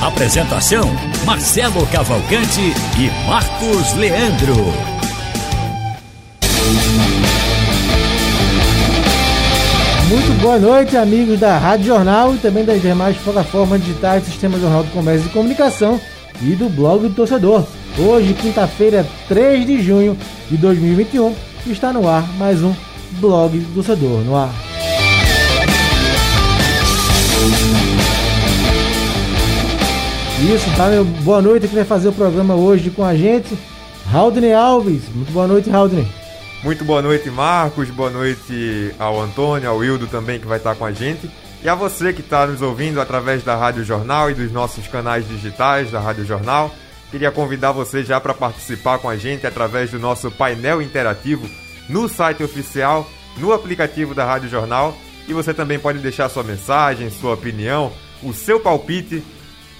Apresentação: Marcelo Cavalcante e Marcos Leandro. Muito boa noite, amigos da Rádio Jornal e também das demais plataformas digitais Sistema Jornal do Comércio e Comunicação e do Blog do Torcedor. Hoje, quinta-feira, 3 de junho de 2021, está no ar mais um Blog do Torcedor no ar. Isso, tá, meu? Boa noite, que vai fazer o programa hoje com a gente, Haldney Alves. Muito boa noite, Haldney. Muito boa noite, Marcos. Boa noite ao Antônio, ao Wildo também, que vai estar com a gente. E a você que está nos ouvindo através da Rádio Jornal e dos nossos canais digitais da Rádio Jornal. Queria convidar você já para participar com a gente através do nosso painel interativo no site oficial, no aplicativo da Rádio Jornal. E você também pode deixar sua mensagem, sua opinião, o seu palpite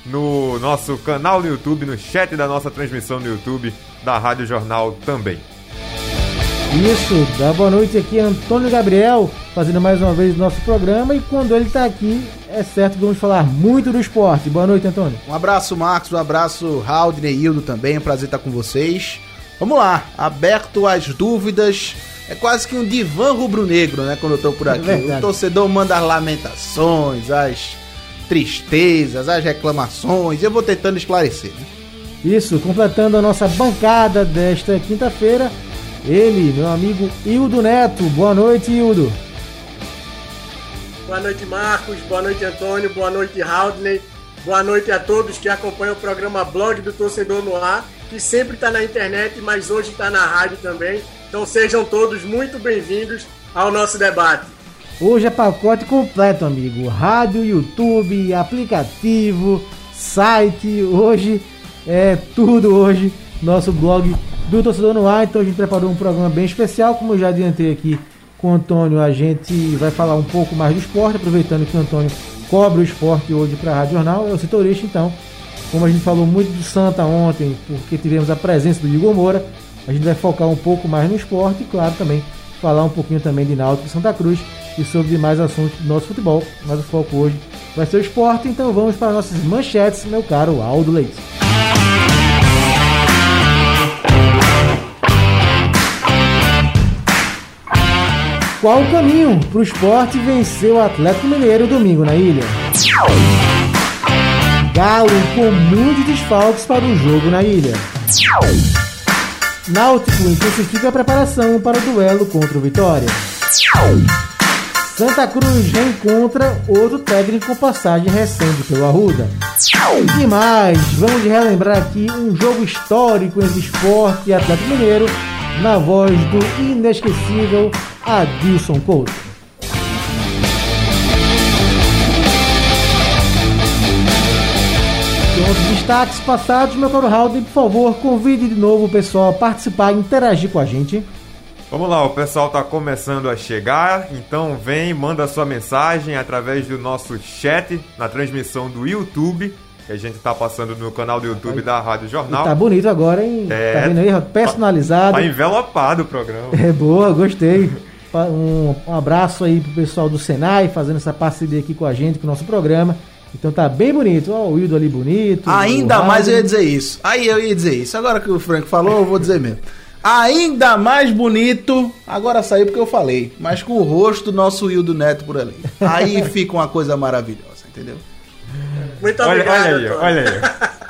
no nosso canal no YouTube, no chat da nossa transmissão no YouTube da Rádio Jornal também. Isso, dá boa noite aqui, Antônio Gabriel, fazendo mais uma vez o nosso programa. E quando ele está aqui, é certo que vamos falar muito do esporte. Boa noite, Antônio. Um abraço, Marcos, um abraço, Haldner e Hildo também. É um prazer estar com vocês. Vamos lá, aberto às dúvidas. É quase que um divã rubro-negro, né? Quando eu tô por aqui. É o torcedor manda as lamentações, as tristezas, as reclamações. Eu vou tentando esclarecer. Né? Isso, completando a nossa bancada desta quinta-feira, ele, meu amigo Hildo Neto. Boa noite, Hildo. Boa noite, Marcos. Boa noite, Antônio. Boa noite, Haldney. Boa noite a todos que acompanham o programa Blog do Torcedor no Ar, que sempre está na internet, mas hoje está na rádio também. Então sejam todos muito bem-vindos ao nosso debate. Hoje é pacote completo, amigo. Rádio, YouTube, aplicativo, site. Hoje é tudo hoje. Nosso blog do Torcedor no Ar. Então a gente preparou um programa bem especial, como eu já adiantei aqui com o Antônio, a gente vai falar um pouco mais do esporte, aproveitando que o Antônio cobre o esporte hoje para a Rádio Jornal, é o setorista então. Como a gente falou muito do Santa ontem, porque tivemos a presença do Igor Moura, a gente vai focar um pouco mais no esporte e, claro, também falar um pouquinho também de Náutico e Santa Cruz e sobre mais assuntos do nosso futebol. Mas o foco hoje vai ser o esporte, então vamos para nossas manchetes, meu caro Aldo Leite. Qual o caminho para o esporte vencer o Atlético Mineiro domingo na ilha? Galo com muitos desfalques para o jogo na ilha. Náutico intensifica a preparação para o duelo contra o Vitória. Santa Cruz reencontra outro técnico com passagem recente pelo Arruda. E mais, vamos relembrar aqui um jogo histórico entre esporte e Atlético Mineiro na voz do inesquecível Adilson Couto. Outros destaques passados, meu caro Raul, por favor, convide de novo o pessoal a participar e interagir com a gente. Vamos lá, o pessoal está começando a chegar, então vem, manda sua mensagem através do nosso chat na transmissão do YouTube, que a gente está passando no canal do YouTube da Rádio Jornal. E tá bonito agora, hein? É, tá vendo aí? Personalizado. Tá envelopado o programa. É boa, gostei. Um, um abraço aí pro pessoal do Senai fazendo essa parceria aqui com a gente, com o nosso programa. Então tá bem bonito. Ó, o Wildo ali bonito. Ainda mais eu ia dizer isso. Aí eu ia dizer isso. Agora que o Frank falou, eu vou dizer mesmo. Ainda mais bonito. Agora saiu porque eu falei. Mas com o rosto do nosso Wildo Neto por ali. Aí fica uma coisa maravilhosa, entendeu? Muito obrigado. Olha, olha aí, olha aí.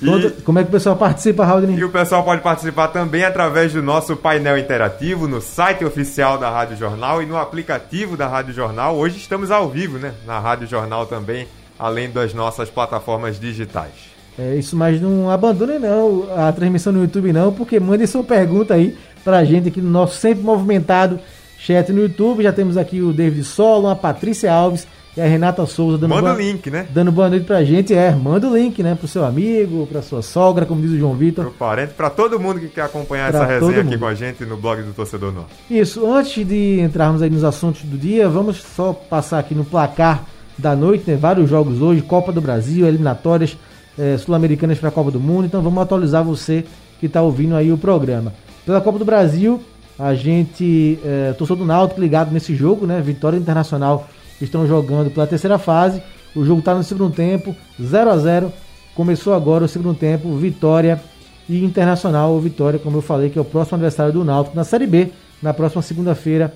E, Como é que o pessoal participa, Raul? E o pessoal pode participar também através do nosso painel interativo no site oficial da Rádio Jornal e no aplicativo da Rádio Jornal. Hoje estamos ao vivo, né? Na Rádio Jornal também, além das nossas plataformas digitais. É isso, mas não abandone não a transmissão no YouTube não, porque mande sua pergunta aí pra gente aqui no nosso sempre movimentado chat no YouTube. Já temos aqui o David Solo, a Patrícia Alves E a Renata Souza dando Manda o link, né? Dando boa noite pra gente. É, manda o link, né? Pro seu amigo, pra sua sogra, como diz o João Vitor. Pro parente, pra todo mundo que quer acompanhar pra essa resenha aqui com a gente no blog do Torcedor Norte. Isso, antes de entrarmos aí nos assuntos do dia, vamos só passar aqui no placar da noite, né? Vários jogos hoje, Copa do Brasil, eliminatórias é, sul-americanas para a Copa do Mundo. Então vamos atualizar você que está ouvindo aí o programa. Pela Copa do Brasil, a gente, é, torcedor do Náutico ligado nesse jogo, né? Vitória Internacional estão jogando pela terceira fase. O jogo está no segundo tempo, 0 a 0 Começou agora o segundo tempo, Vitória e Internacional, ou Vitória, como eu falei, que é o próximo adversário do Náutico na Série B, na próxima segunda-feira,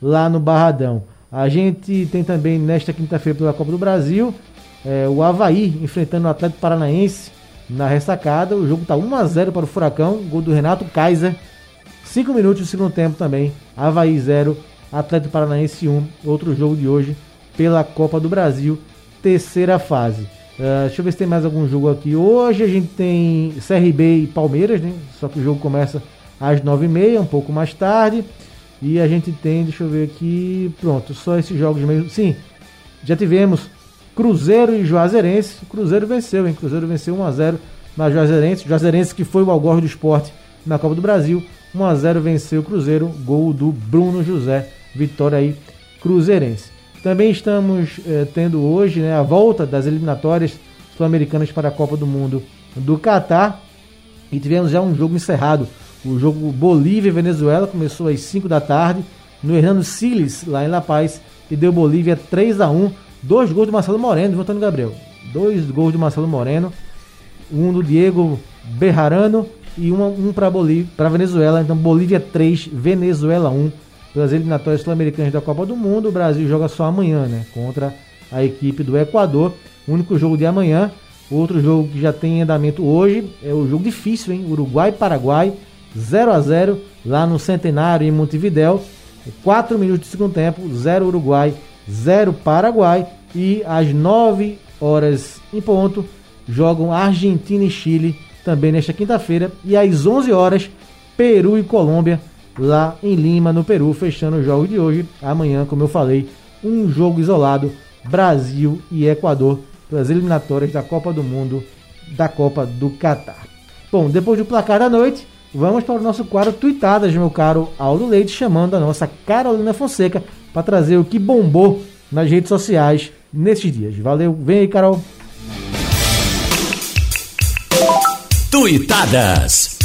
lá no Barradão. A gente tem também nesta quinta-feira pela Copa do Brasil é, o Havaí enfrentando o Atlético Paranaense na ressacada. O jogo está 1x0 para o Furacão, gol do Renato Kaiser. 5 minutos do segundo tempo também. Havaí 0, Atlético Paranaense 1. Outro jogo de hoje pela Copa do Brasil, terceira fase. Uh, deixa eu ver se tem mais algum jogo aqui. Hoje a gente tem CRB e Palmeiras, né? Só que o jogo começa às 9h30, um pouco mais tarde. E a gente tem, deixa eu ver aqui. Pronto, só esses jogos mesmo. Sim, já tivemos Cruzeiro e Juazeirense. O Cruzeiro venceu, hein? Cruzeiro venceu 1x0 na Juazeirense. Juazeirense que foi o algorro do esporte na Copa do Brasil. 1x0 venceu o Cruzeiro. Gol do Bruno José. Vitória aí, Cruzeirense. Também estamos eh, tendo hoje né, a volta das eliminatórias sul-americanas para a Copa do Mundo do Catar. E tivemos já um jogo encerrado. O jogo Bolívia e Venezuela começou às 5 da tarde no Hernando Siles, lá em La Paz, e deu Bolívia 3 a 1 Dois gols do Marcelo Moreno do Antônio Gabriel. Dois gols do Marcelo Moreno. Um do Diego Berrarano e uma, um para Bolívia, para Venezuela. Então Bolívia 3, Venezuela 1. Pelas eliminatórias sul-americanas da Copa do Mundo, o Brasil joga só amanhã, né? Contra a equipe do Equador. Único jogo de amanhã. Outro jogo que já tem em andamento hoje é o jogo difícil, hein? Uruguai-Paraguai, 0 a 0 lá no Centenário em Montevidéu. 4 minutos de segundo tempo, 0 Uruguai, 0 Paraguai. E às 9 horas em ponto jogam Argentina e Chile também nesta quinta-feira. E às 11 horas, Peru e Colômbia lá em Lima, no Peru, fechando o jogo de hoje. Amanhã, como eu falei, um jogo isolado: Brasil e Equador pelas eliminatórias da Copa do Mundo da Copa do Catar. Bom, depois do placar da noite, vamos para o nosso quadro Tuitadas, meu caro Aldo Leite, chamando a nossa Carolina Fonseca para trazer o que bombou nas redes sociais nesses dias. Valeu, vem aí, Carol. Tuitadas.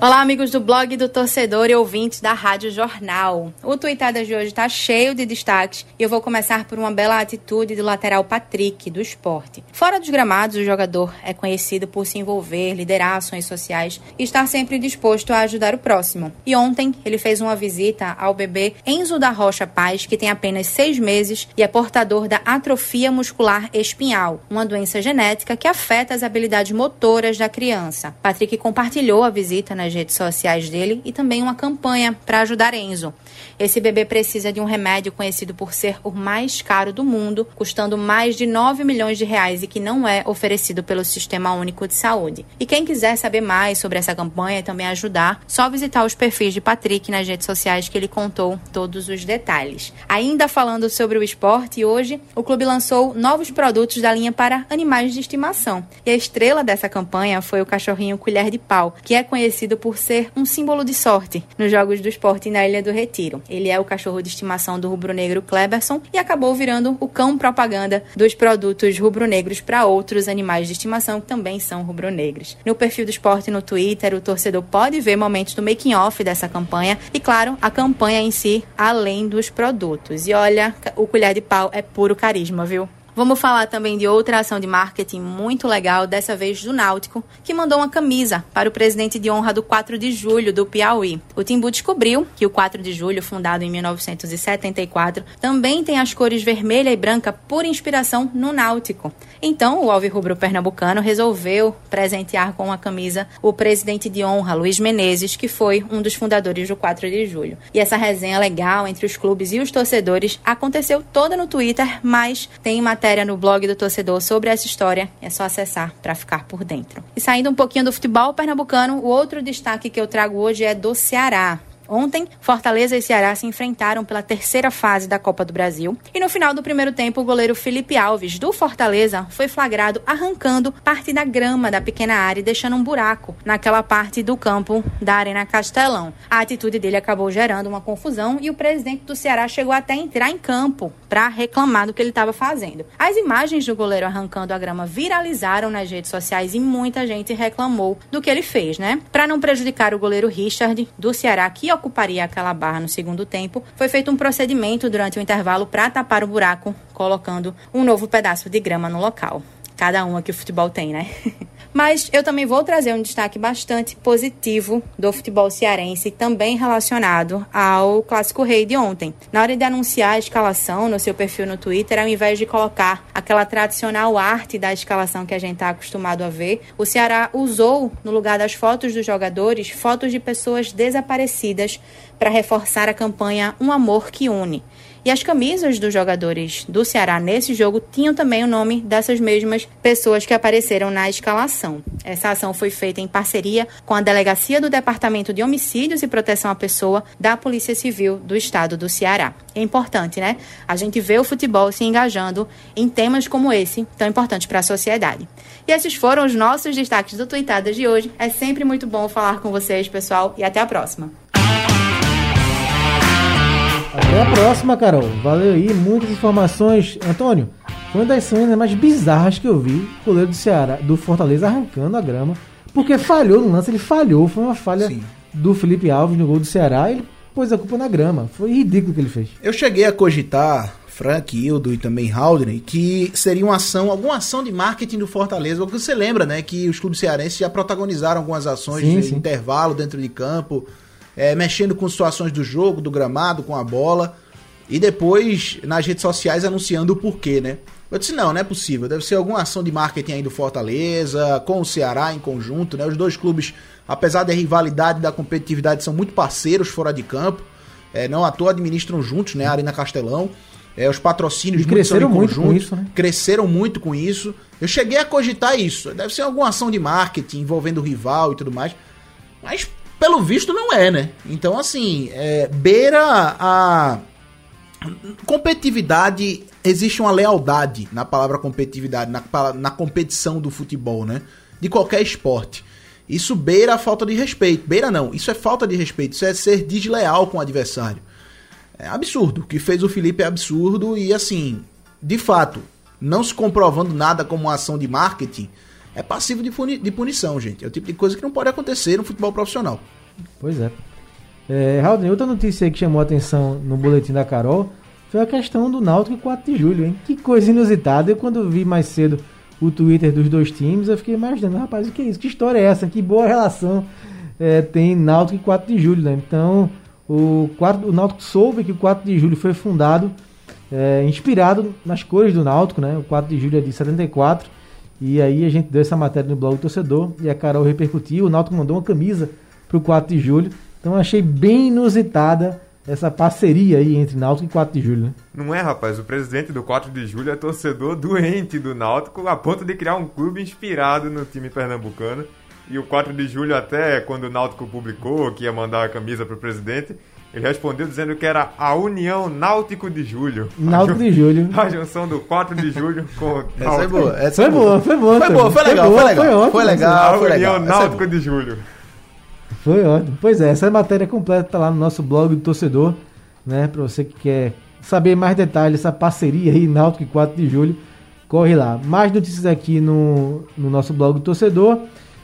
Olá, amigos do blog do torcedor e ouvintes da Rádio Jornal. O Tuitada de hoje está cheio de destaques e eu vou começar por uma bela atitude do lateral Patrick, do esporte. Fora dos gramados, o jogador é conhecido por se envolver, liderar ações sociais e estar sempre disposto a ajudar o próximo. E ontem ele fez uma visita ao bebê Enzo da Rocha Paz, que tem apenas seis meses e é portador da atrofia muscular espinhal, uma doença genética que afeta as habilidades motoras da criança. Patrick compartilhou a visita nas nas redes sociais dele e também uma campanha para ajudar Enzo. Esse bebê precisa de um remédio conhecido por ser o mais caro do mundo, custando mais de 9 milhões de reais e que não é oferecido pelo Sistema Único de Saúde. E quem quiser saber mais sobre essa campanha e também ajudar, só visitar os perfis de Patrick nas redes sociais que ele contou todos os detalhes. Ainda falando sobre o esporte, hoje o clube lançou novos produtos da linha para animais de estimação. E a estrela dessa campanha foi o cachorrinho colher de pau, que é conhecido por ser um símbolo de sorte nos Jogos do Esporte na Ilha do Retiro. Ele é o cachorro de estimação do rubro-negro Kleberson e acabou virando o cão propaganda dos produtos rubro-negros para outros animais de estimação que também são rubro-negros. No perfil do esporte no Twitter, o torcedor pode ver momentos do making-off dessa campanha e, claro, a campanha em si, além dos produtos. E olha, o colher de pau é puro carisma, viu? Vamos falar também de outra ação de marketing muito legal, dessa vez do Náutico, que mandou uma camisa para o presidente de honra do 4 de julho do Piauí. O Timbu descobriu que o 4 de julho, fundado em 1974, também tem as cores vermelha e branca por inspiração no Náutico. Então, o Alvirrubro Pernambucano resolveu presentear com uma camisa o presidente de honra, Luiz Menezes, que foi um dos fundadores do 4 de julho. E essa resenha legal entre os clubes e os torcedores aconteceu toda no Twitter, mas tem matéria matéria no blog do torcedor sobre essa história, é só acessar para ficar por dentro. E saindo um pouquinho do futebol pernambucano, o outro destaque que eu trago hoje é do Ceará. Ontem, Fortaleza e Ceará se enfrentaram pela terceira fase da Copa do Brasil e no final do primeiro tempo, o goleiro Felipe Alves, do Fortaleza, foi flagrado arrancando parte da grama da pequena área e deixando um buraco naquela parte do campo da Arena Castelão. A atitude dele acabou gerando uma confusão e o presidente do Ceará chegou até a entrar em campo para reclamar do que ele estava fazendo. As imagens do goleiro arrancando a grama viralizaram nas redes sociais e muita gente reclamou do que ele fez, né? Para não prejudicar o goleiro Richard do Ceará, que ocuparia aquela barra no segundo tempo, foi feito um procedimento durante o intervalo para tapar o buraco, colocando um novo pedaço de grama no local. Cada uma que o futebol tem, né? Mas eu também vou trazer um destaque bastante positivo do futebol cearense, também relacionado ao Clássico Rei de ontem. Na hora de anunciar a escalação no seu perfil no Twitter, ao invés de colocar aquela tradicional arte da escalação que a gente está acostumado a ver, o Ceará usou, no lugar das fotos dos jogadores, fotos de pessoas desaparecidas para reforçar a campanha Um Amor que Une. E as camisas dos jogadores do Ceará nesse jogo tinham também o nome dessas mesmas pessoas que apareceram na escalação. Essa ação foi feita em parceria com a Delegacia do Departamento de Homicídios e Proteção à Pessoa da Polícia Civil do Estado do Ceará. É importante, né? A gente vê o futebol se engajando em temas como esse, tão importantes para a sociedade. E esses foram os nossos destaques do Tweetadas de hoje. É sempre muito bom falar com vocês, pessoal, e até a próxima. Até a próxima, Carol. Valeu aí, muitas informações. Antônio, foi uma das cenas mais bizarras que eu vi o goleiro do Ceará, do Fortaleza arrancando a grama. Porque falhou no lance, ele falhou. Foi uma falha Sim. do Felipe Alves no gol do Ceará. Ele pôs a culpa na grama. Foi ridículo o que ele fez. Eu cheguei a cogitar, Frank, Hildo e também Haldner, que seria uma ação, alguma ação de marketing do Fortaleza. Porque você lembra, né, que os clubes cearenses já protagonizaram algumas ações sim, de sim. intervalo dentro de campo é, mexendo com situações do jogo, do gramado, com a bola. E depois nas redes sociais anunciando o porquê, né? Eu disse, não, não é possível. Deve ser alguma ação de marketing aí do Fortaleza, com o Ceará em conjunto, né? Os dois clubes, apesar da rivalidade e da competitividade, são muito parceiros fora de campo. É, não à toa administram juntos, né? A Arena Castelão. É, os patrocínios e cresceram muito conjunto, com isso, né? Cresceram muito com isso. Eu cheguei a cogitar isso. Deve ser alguma ação de marketing envolvendo o rival e tudo mais. Mas pelo visto, não é, né? Então, assim, é, beira a competitividade. Existe uma lealdade na palavra competitividade, na, na competição do futebol, né? De qualquer esporte. Isso beira a falta de respeito. Beira não, isso é falta de respeito, isso é ser desleal com o adversário. É absurdo. O que fez o Felipe é absurdo e, assim, de fato, não se comprovando nada como uma ação de marketing é passivo de, puni de punição, gente. É o tipo de coisa que não pode acontecer no futebol profissional. Pois é. é Raul, outra notícia que chamou a atenção no boletim da Carol foi a questão do Náutico 4 de julho, hein? Que coisa inusitada. Eu quando vi mais cedo o Twitter dos dois times, eu fiquei imaginando, rapaz, o que é isso? Que história é essa? Que boa relação é, tem Náutico e 4 de julho, né? Então, o, 4, o Náutico soube que o 4 de julho foi fundado é, inspirado nas cores do Náutico, né? O 4 de julho é de 74 e aí a gente deu essa matéria no blog do torcedor e a Carol repercutiu. O Náutico mandou uma camisa para o 4 de julho. Então achei bem inusitada essa parceria aí entre Náutico e 4 de julho, né? Não é, rapaz? O presidente do 4 de julho é torcedor doente do Náutico, a ponto de criar um clube inspirado no time pernambucano. E o 4 de julho, até quando o Náutico publicou que ia mandar a camisa para o presidente, ele respondeu dizendo que era a União Náutico de Julho. Náutico de Julho. A junção do 4 de julho com Essa é boa. Essa foi, boa, foi boa. Foi boa, foi legal, foi, legal. Foi, ótimo, foi legal. A foi União legal. É Náutico de Julho. Foi ótimo. Pois é, essa matéria completa tá lá no nosso blog do torcedor, né? Para você que quer saber mais detalhes, essa parceria aí, Náutico e 4 de julho, corre lá. Mais notícias aqui no, no nosso blog do torcedor.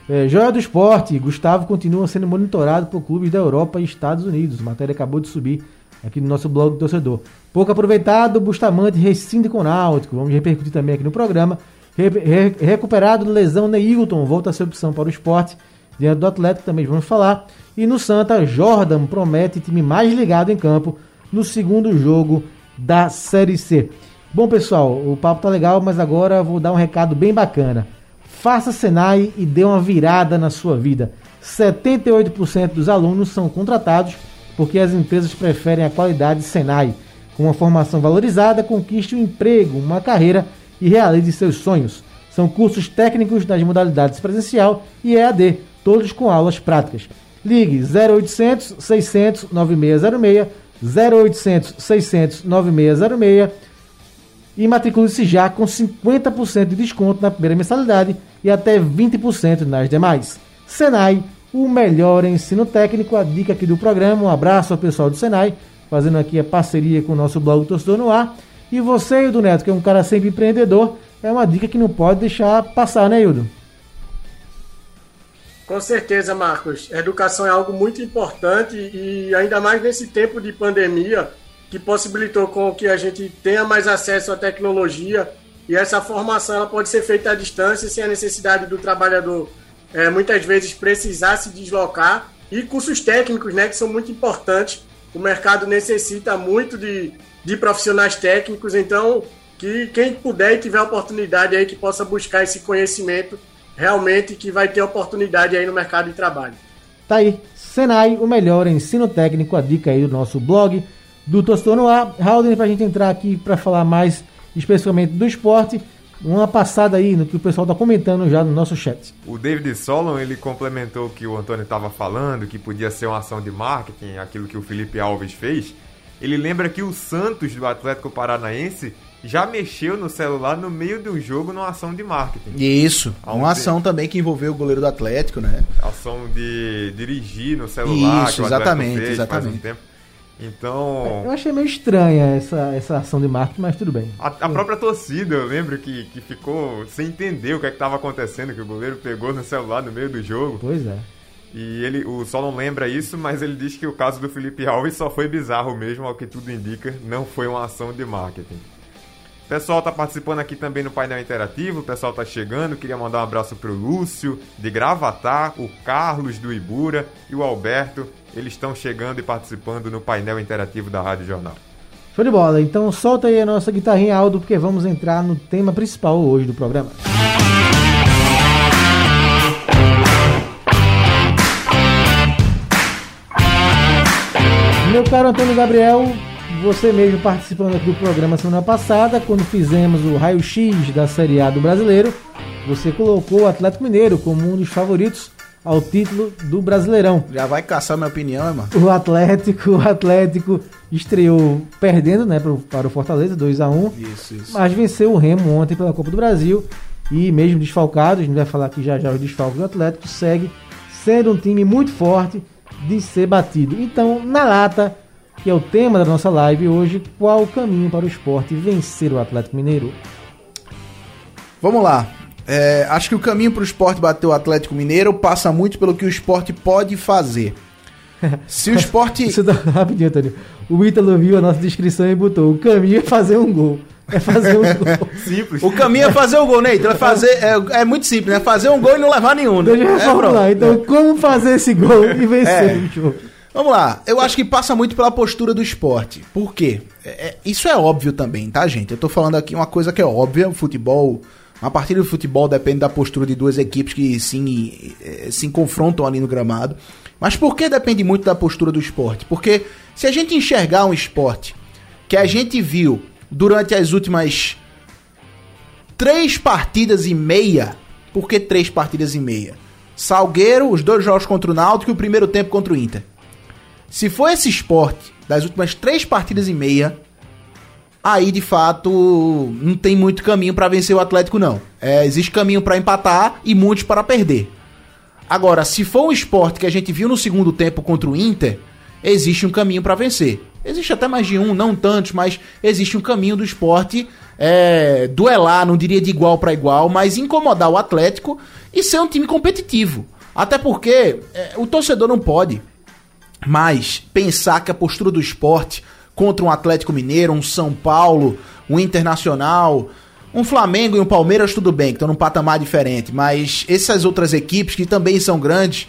É, Joia do Esporte, Gustavo continua sendo monitorado por clubes da Europa e Estados Unidos. A matéria acabou de subir aqui no nosso blog do torcedor. Pouco aproveitado, Bustamante rescinde com o Náutico. Vamos repercutir também aqui no programa. Re re recuperado lesão Neilton, volta a ser opção para o esporte. Diante do Atlético também vamos falar. E no Santa, Jordan promete time mais ligado em campo no segundo jogo da Série C. Bom, pessoal, o papo tá legal, mas agora vou dar um recado bem bacana. Faça Senai e dê uma virada na sua vida. 78% dos alunos são contratados porque as empresas preferem a qualidade Senai. Com uma formação valorizada, conquiste um emprego, uma carreira e realize seus sonhos. São cursos técnicos das modalidades presencial e EAD, todos com aulas práticas. Ligue 0800 600 9606, 0800 600 9606 e matricule-se já com 50% de desconto na primeira mensalidade e até 20% nas demais. Senai, o melhor ensino técnico, a dica aqui do programa. Um abraço ao pessoal do Senai, fazendo aqui a parceria com o nosso blog Torcedor no Ar. E você, Ildo Neto, que é um cara sempre empreendedor, é uma dica que não pode deixar passar, né, Ildo? Com certeza, Marcos. Educação é algo muito importante e ainda mais nesse tempo de pandemia que possibilitou com que a gente tenha mais acesso à tecnologia e essa formação ela pode ser feita à distância sem a necessidade do trabalhador é, muitas vezes precisar se deslocar e cursos técnicos, né, que são muito importantes. O mercado necessita muito de, de profissionais técnicos, então que quem puder e tiver oportunidade aí que possa buscar esse conhecimento realmente que vai ter oportunidade aí no mercado de trabalho. Tá aí, Senai, o melhor ensino técnico, a dica aí do nosso blog do Tostor no Ar. Raul, para a gente entrar aqui para falar mais especificamente do esporte, uma passada aí no que o pessoal está comentando já no nosso chat. O David Solon, ele complementou o que o Antônio estava falando, que podia ser uma ação de marketing, aquilo que o Felipe Alves fez. Ele lembra que o Santos do Atlético Paranaense já mexeu no celular no meio do jogo numa ação de marketing. Isso, uma ação também que envolveu o goleiro do Atlético, né? Ação de dirigir no celular. Isso, exatamente, fez, exatamente. Então. Eu achei meio estranha essa, essa ação de marketing, mas tudo bem. A, a própria torcida, eu lembro que, que ficou sem entender o que é estava acontecendo, que o goleiro pegou no celular no meio do jogo. Pois é. E ele, o Sol não lembra isso, mas ele diz que o caso do Felipe Alves só foi bizarro mesmo, ao que tudo indica, não foi uma ação de marketing. Pessoal tá participando aqui também no painel interativo, o pessoal tá chegando, queria mandar um abraço pro Lúcio, de Gravatar, o Carlos do Ibura e o Alberto, eles estão chegando e participando no painel interativo da Rádio Jornal. Show de bola, então solta aí a nossa guitarrinha Aldo, porque vamos entrar no tema principal hoje do programa. Meu caro Antônio Gabriel, você mesmo participando aqui do programa semana passada, quando fizemos o raio-x da Série A do Brasileiro, você colocou o Atlético Mineiro como um dos favoritos ao título do Brasileirão. Já vai caçar minha opinião, mano? O Atlético, o Atlético estreou perdendo, né, para o Fortaleza, 2 a 1 Isso, isso. Mas venceu o Remo ontem pela Copa do Brasil e mesmo desfalcado, a gente vai falar aqui já já os desfalques do Atlético, segue sendo um time muito forte de ser batido. Então, na lata, que é o tema da nossa live hoje, qual o caminho para o esporte vencer o Atlético Mineiro? Vamos lá. É, acho que o caminho para o esporte bater o Atlético Mineiro passa muito pelo que o esporte pode fazer. Se o esporte. Isso dá, rapidinho, Antônio. O Ítalo viu a nossa descrição e botou: o caminho é fazer um gol. É fazer um gol. simples. O caminho é fazer o gol, né? Então é, fazer, é, é muito simples, é fazer um gol e não levar nenhum. Né? Deixa eu reformular. É, então, como fazer esse gol e vencer é. o jogo? Vamos lá, eu acho que passa muito pela postura do esporte. Por quê? É, é, isso é óbvio também, tá, gente? Eu tô falando aqui uma coisa que é óbvia: o futebol. Uma partida de futebol depende da postura de duas equipes que se, é, se confrontam ali no gramado. Mas por que depende muito da postura do esporte? Porque se a gente enxergar um esporte que a gente viu durante as últimas três partidas e meia, por que três partidas e meia? Salgueiro, os dois jogos contra o Náutico e o primeiro tempo contra o Inter. Se for esse esporte das últimas três partidas e meia, aí de fato não tem muito caminho para vencer o Atlético, não. É, existe caminho para empatar e muitos para perder. Agora, se for um esporte que a gente viu no segundo tempo contra o Inter, existe um caminho para vencer. Existe até mais de um, não tantos, mas existe um caminho do esporte é, duelar, não diria de igual para igual, mas incomodar o Atlético e ser um time competitivo. Até porque é, o torcedor não pode mas pensar que a postura do esporte contra um Atlético Mineiro, um São Paulo, um Internacional, um Flamengo e um Palmeiras, tudo bem, que estão num patamar diferente, mas essas outras equipes que também são grandes,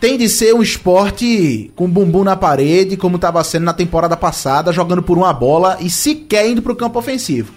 tem de ser um esporte com bumbum na parede, como estava sendo na temporada passada, jogando por uma bola e sequer indo para o campo ofensivo.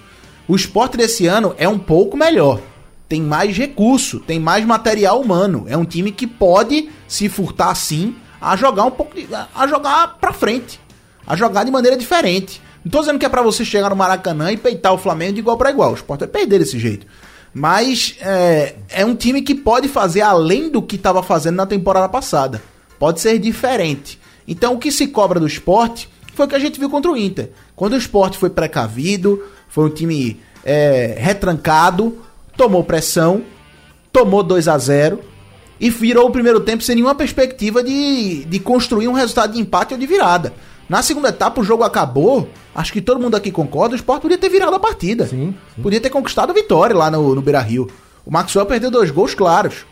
O esporte desse ano é um pouco melhor. Tem mais recurso, tem mais material humano. É um time que pode se furtar sim a jogar um pouco de, a jogar para frente, a jogar de maneira diferente. Não tô dizendo que é para você chegar no Maracanã e peitar o Flamengo de igual para igual. O Sport vai perder desse jeito. Mas é, é um time que pode fazer além do que estava fazendo na temporada passada. pode ser diferente. Então o que se cobra do esporte foi o que a gente viu contra o Inter. Quando o esporte foi precavido, foi um time é, retrancado, tomou pressão, tomou 2 a 0 e virou o primeiro tempo sem nenhuma perspectiva de, de construir um resultado de empate ou de virada. Na segunda etapa, o jogo acabou. Acho que todo mundo aqui concorda. O Sport podia ter virado a partida. Sim, sim. Podia ter conquistado a vitória lá no, no Beira Rio. O Maxwell perdeu dois gols claros.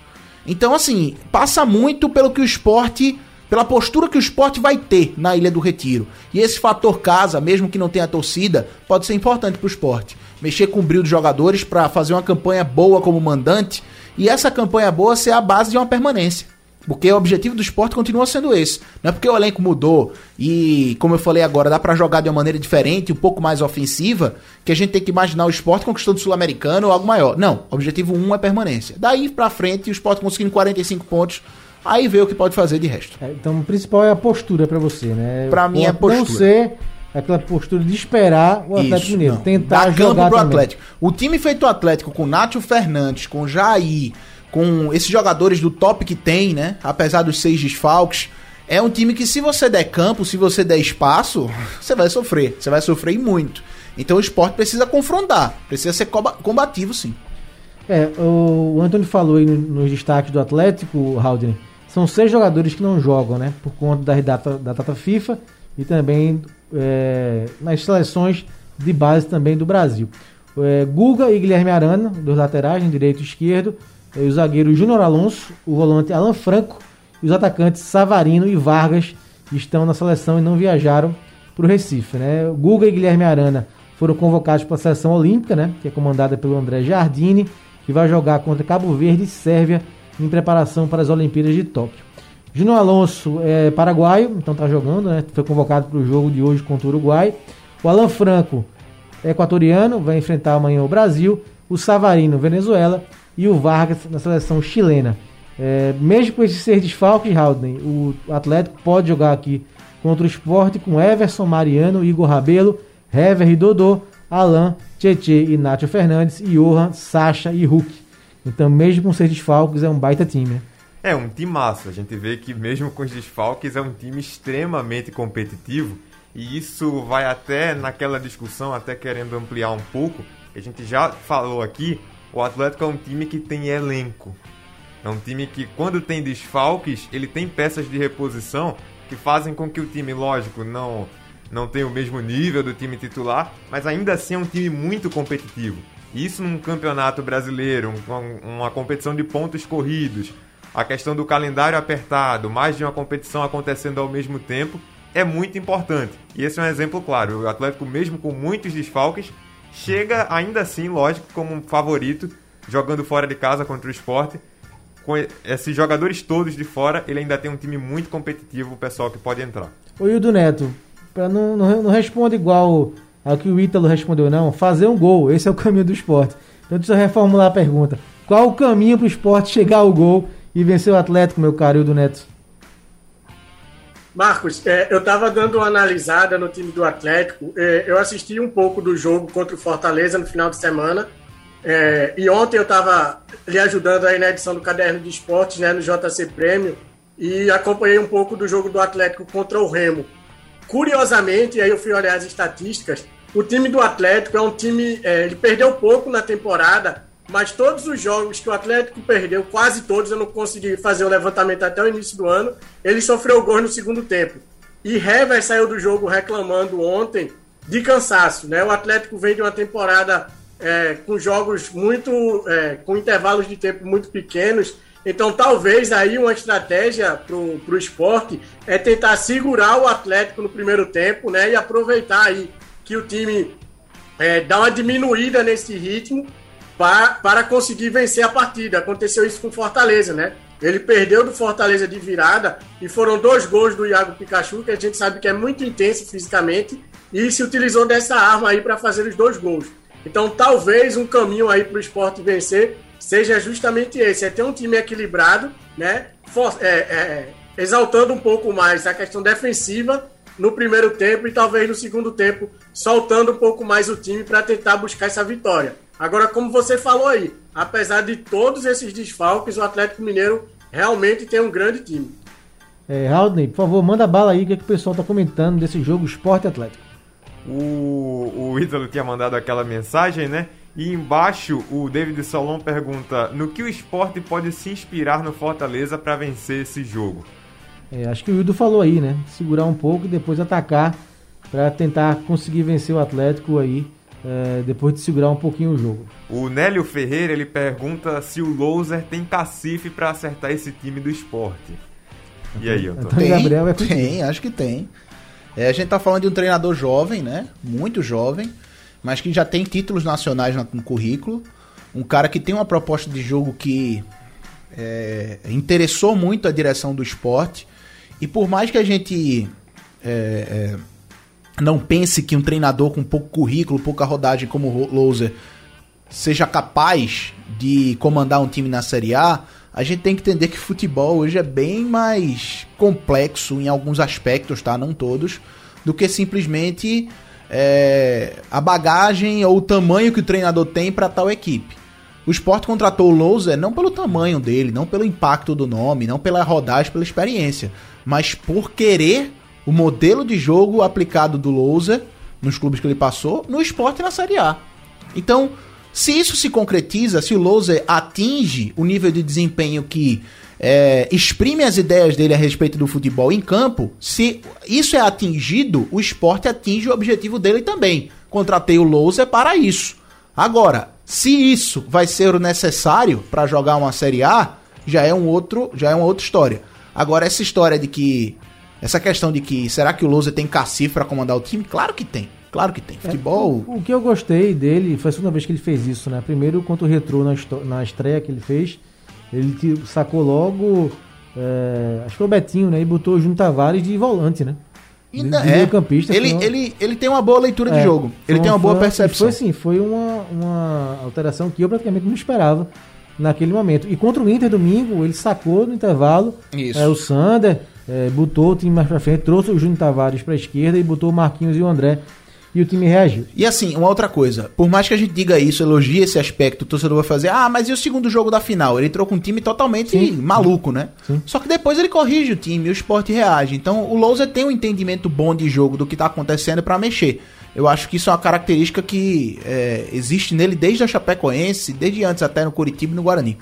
Então, assim, passa muito pelo que o esporte. Pela postura que o esporte vai ter na Ilha do Retiro. E esse fator casa, mesmo que não tenha torcida, pode ser importante para o esporte. Mexer com o brilho dos jogadores para fazer uma campanha boa como mandante. E essa campanha boa ser a base de uma permanência. Porque o objetivo do esporte continua sendo esse. Não é porque o elenco mudou e, como eu falei agora, dá para jogar de uma maneira diferente, um pouco mais ofensiva, que a gente tem que imaginar o esporte conquistando o Sul-Americano ou algo maior. Não, objetivo 1 é permanência. Daí pra frente, o esporte conseguindo 45 pontos, aí vê o que pode fazer de resto. É, então, o principal é a postura para você, né? Pra mim é a postura. Não ser aquela postura de esperar o Atlético Isso, Mineiro, não. tentar Dá jogar campo pro também. Atlético. O time feito Atlético com Nátio Fernandes, com Jair com esses jogadores do top que tem, né? Apesar dos seis desfalques, é um time que se você der campo, se você der espaço, você vai sofrer. Você vai sofrer muito. Então o esporte precisa confrontar, precisa ser combativo sim. É, o Antônio falou aí nos destaques do Atlético, Haldane, são seis jogadores que não jogam, né? Por conta da data, da data FIFA e também é, nas seleções de base também do Brasil. É, Guga e Guilherme Arana, dos laterais, em direito e esquerdo o zagueiro Júnior Alonso, o volante Alan Franco e os atacantes Savarino e Vargas estão na seleção e não viajaram para o Recife. Né? Guga e Guilherme Arana foram convocados para a seleção olímpica, né? que é comandada pelo André Jardine, que vai jogar contra Cabo Verde e Sérvia em preparação para as Olimpíadas de Tóquio. Júnior Alonso é paraguaio, então está jogando, né? foi convocado para o jogo de hoje contra o Uruguai. O Alan Franco é equatoriano, vai enfrentar amanhã o Brasil. O Savarino, Venezuela e o Vargas na seleção chilena. É, mesmo com esses seis desfalques, Haldane, o Atlético pode jogar aqui contra o esporte com Everson, Mariano, Igor Rabelo, Hever e Dodô, Alain, Tietê e Nátio Fernandes, Johan, Sacha e Hulk. Então, mesmo com seis desfalques, é um baita time. Né? É um time massa. A gente vê que mesmo com os desfalques é um time extremamente competitivo. E isso vai até naquela discussão, até querendo ampliar um pouco, a gente já falou aqui o Atlético é um time que tem elenco. É um time que, quando tem desfalques, ele tem peças de reposição que fazem com que o time, lógico, não, não tenha o mesmo nível do time titular, mas ainda assim é um time muito competitivo. Isso num campeonato brasileiro, um, uma competição de pontos corridos, a questão do calendário apertado, mais de uma competição acontecendo ao mesmo tempo, é muito importante. E esse é um exemplo claro. O Atlético, mesmo com muitos desfalques, chega ainda assim, lógico, como um favorito, jogando fora de casa contra o esporte. Com esses jogadores todos de fora, ele ainda tem um time muito competitivo, o pessoal que pode entrar. O Hildo Neto, pra não, não, não responde igual ao que o Ítalo respondeu, não. Fazer um gol, esse é o caminho do esporte. Então deixa eu reformular a pergunta. Qual o caminho para o esporte chegar ao gol e vencer o Atlético, meu caro Hildo Neto? Marcos, é, eu estava dando uma analisada no time do Atlético. É, eu assisti um pouco do jogo contra o Fortaleza no final de semana. É, e ontem eu estava lhe ajudando aí na edição do Caderno de Esportes, né, no JC Prêmio, e acompanhei um pouco do jogo do Atlético contra o Remo. Curiosamente, aí eu fui olhar as estatísticas, o time do Atlético é um time. É, ele perdeu pouco na temporada, mas todos os jogos que o Atlético perdeu, quase todos, eu não consegui fazer o levantamento até o início do ano, ele sofreu gol no segundo tempo. E Hever saiu do jogo reclamando ontem de cansaço, né? O Atlético vem de uma temporada é, com jogos muito, é, com intervalos de tempo muito pequenos, então talvez aí uma estratégia para o esporte é tentar segurar o Atlético no primeiro tempo, né? E aproveitar aí que o time é, dá uma diminuída nesse ritmo para, para conseguir vencer a partida. Aconteceu isso com Fortaleza, né? Ele perdeu do Fortaleza de virada e foram dois gols do Iago Pikachu, que a gente sabe que é muito intenso fisicamente, e se utilizou dessa arma aí para fazer os dois gols. Então, talvez um caminho aí para o esporte vencer seja justamente esse: é ter um time equilibrado, né? For, é, é, exaltando um pouco mais a questão defensiva no primeiro tempo e talvez no segundo tempo soltando um pouco mais o time para tentar buscar essa vitória. Agora, como você falou aí, apesar de todos esses desfalques, o Atlético Mineiro realmente tem um grande time. É, Haldney, por favor, manda bala aí o que, é que o pessoal tá comentando desse jogo Esporte Atlético. O, o Ítalo tinha mandado aquela mensagem, né? E embaixo o David Solon pergunta: no que o esporte pode se inspirar no Fortaleza para vencer esse jogo? É, acho que o Hildo falou aí, né? Segurar um pouco e depois atacar para tentar conseguir vencer o Atlético aí, é, depois de segurar um pouquinho o jogo. O Nélio Ferreira ele pergunta se o Louser tem cacife para acertar esse time do esporte. E aí, Antônio? Tem, Gabriel é tem, acho que tem. É, a gente tá falando de um treinador jovem, né? Muito jovem, mas que já tem títulos nacionais no currículo. Um cara que tem uma proposta de jogo que é, interessou muito a direção do esporte. E por mais que a gente é, é, não pense que um treinador com pouco currículo, pouca rodagem como o Loser seja capaz de comandar um time na Série A, a gente tem que entender que futebol hoje é bem mais complexo em alguns aspectos, tá? Não todos, do que simplesmente é, a bagagem ou o tamanho que o treinador tem para tal equipe. O Sport contratou o Louser não pelo tamanho dele, não pelo impacto do nome, não pela rodagem, pela experiência, mas por querer o modelo de jogo aplicado do Louser nos clubes que ele passou, no Sport e na Série A. Então, se isso se concretiza, se o Louser atinge o nível de desempenho que é, exprime as ideias dele a respeito do futebol em campo, se isso é atingido, o esporte atinge o objetivo dele também. Contratei o Louser para isso. Agora, se isso vai ser o necessário para jogar uma Série A, já é um outro, já é uma outra história. Agora essa história de que essa questão de que será que o Louser tem cacife para comandar o time? Claro que tem. Claro que tem. Futebol. É, o, o, que eu gostei dele foi a segunda vez que ele fez isso, né? Primeiro contra o Retro na, na estreia que ele fez, ele sacou logo. É, acho que foi o Betinho, né? E botou o Júnior Tavares de volante, né? De, de é. campista. Ele, ele, ele tem uma boa leitura é, de jogo. Ele tem uma boa percepção. Foi assim, foi uma, uma alteração que eu praticamente não esperava naquele momento. E contra o Inter domingo, ele sacou no intervalo é, o Sander, é, botou o time mais pra frente, trouxe o Júnior Tavares pra esquerda e botou o Marquinhos e o André e o time reagiu. E assim, uma outra coisa, por mais que a gente diga isso, elogie esse aspecto, o torcedor vai fazer, ah, mas e o segundo jogo da final? Ele entrou com um time totalmente Sim. maluco, né? Sim. Só que depois ele corrige o time, o esporte reage. Então o Lousa tem um entendimento bom de jogo do que tá acontecendo para mexer. Eu acho que isso é uma característica que é, existe nele desde a Chapecoense, desde antes até no Curitiba e no Guarani.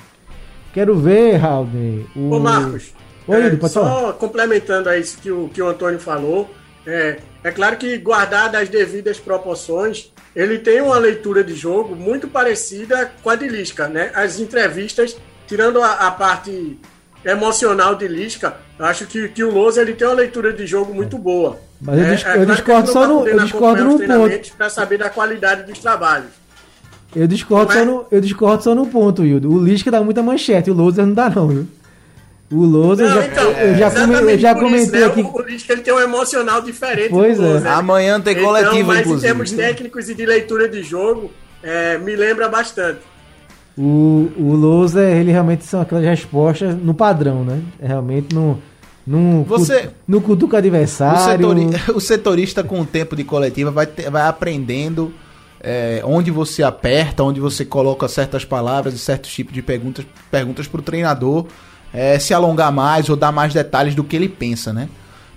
Quero ver, Raul. O... Ô Marcos, Oi, é, só falar. complementando a isso que o, que o Antônio falou, é, é claro que, guardado as devidas proporções, ele tem uma leitura de jogo muito parecida com a de Lisca, né? As entrevistas, tirando a, a parte emocional de Lisca, acho que, que o Lousa ele tem uma leitura de jogo muito boa. Mas eu, é, eu discordo só no, eu discordo ponto. Para saber da qualidade dos trabalhos. Eu discordo, só no, eu discordo só no ponto, Hildo. O Lisca dá muita manchete, o Lousa não dá não, viu? O Lousa, já, então, eu já, come, eu já comentei isso, né? aqui. O político ele tem um emocional diferente. Pois é. Né? Amanhã tem então, coletivo, mas inclusive. em termos técnicos e de leitura de jogo, é, me lembra bastante. O, o Lousa, ele realmente são aquelas respostas no padrão, né? É realmente no. No, Você, no cutuco adversário. O, setori, o setorista com o tempo de coletiva vai, ter, vai aprendendo é, onde você aperta, onde você coloca certas palavras e certos tipos de perguntas perguntas para o treinador é, se alongar mais ou dar mais detalhes do que ele pensa, né?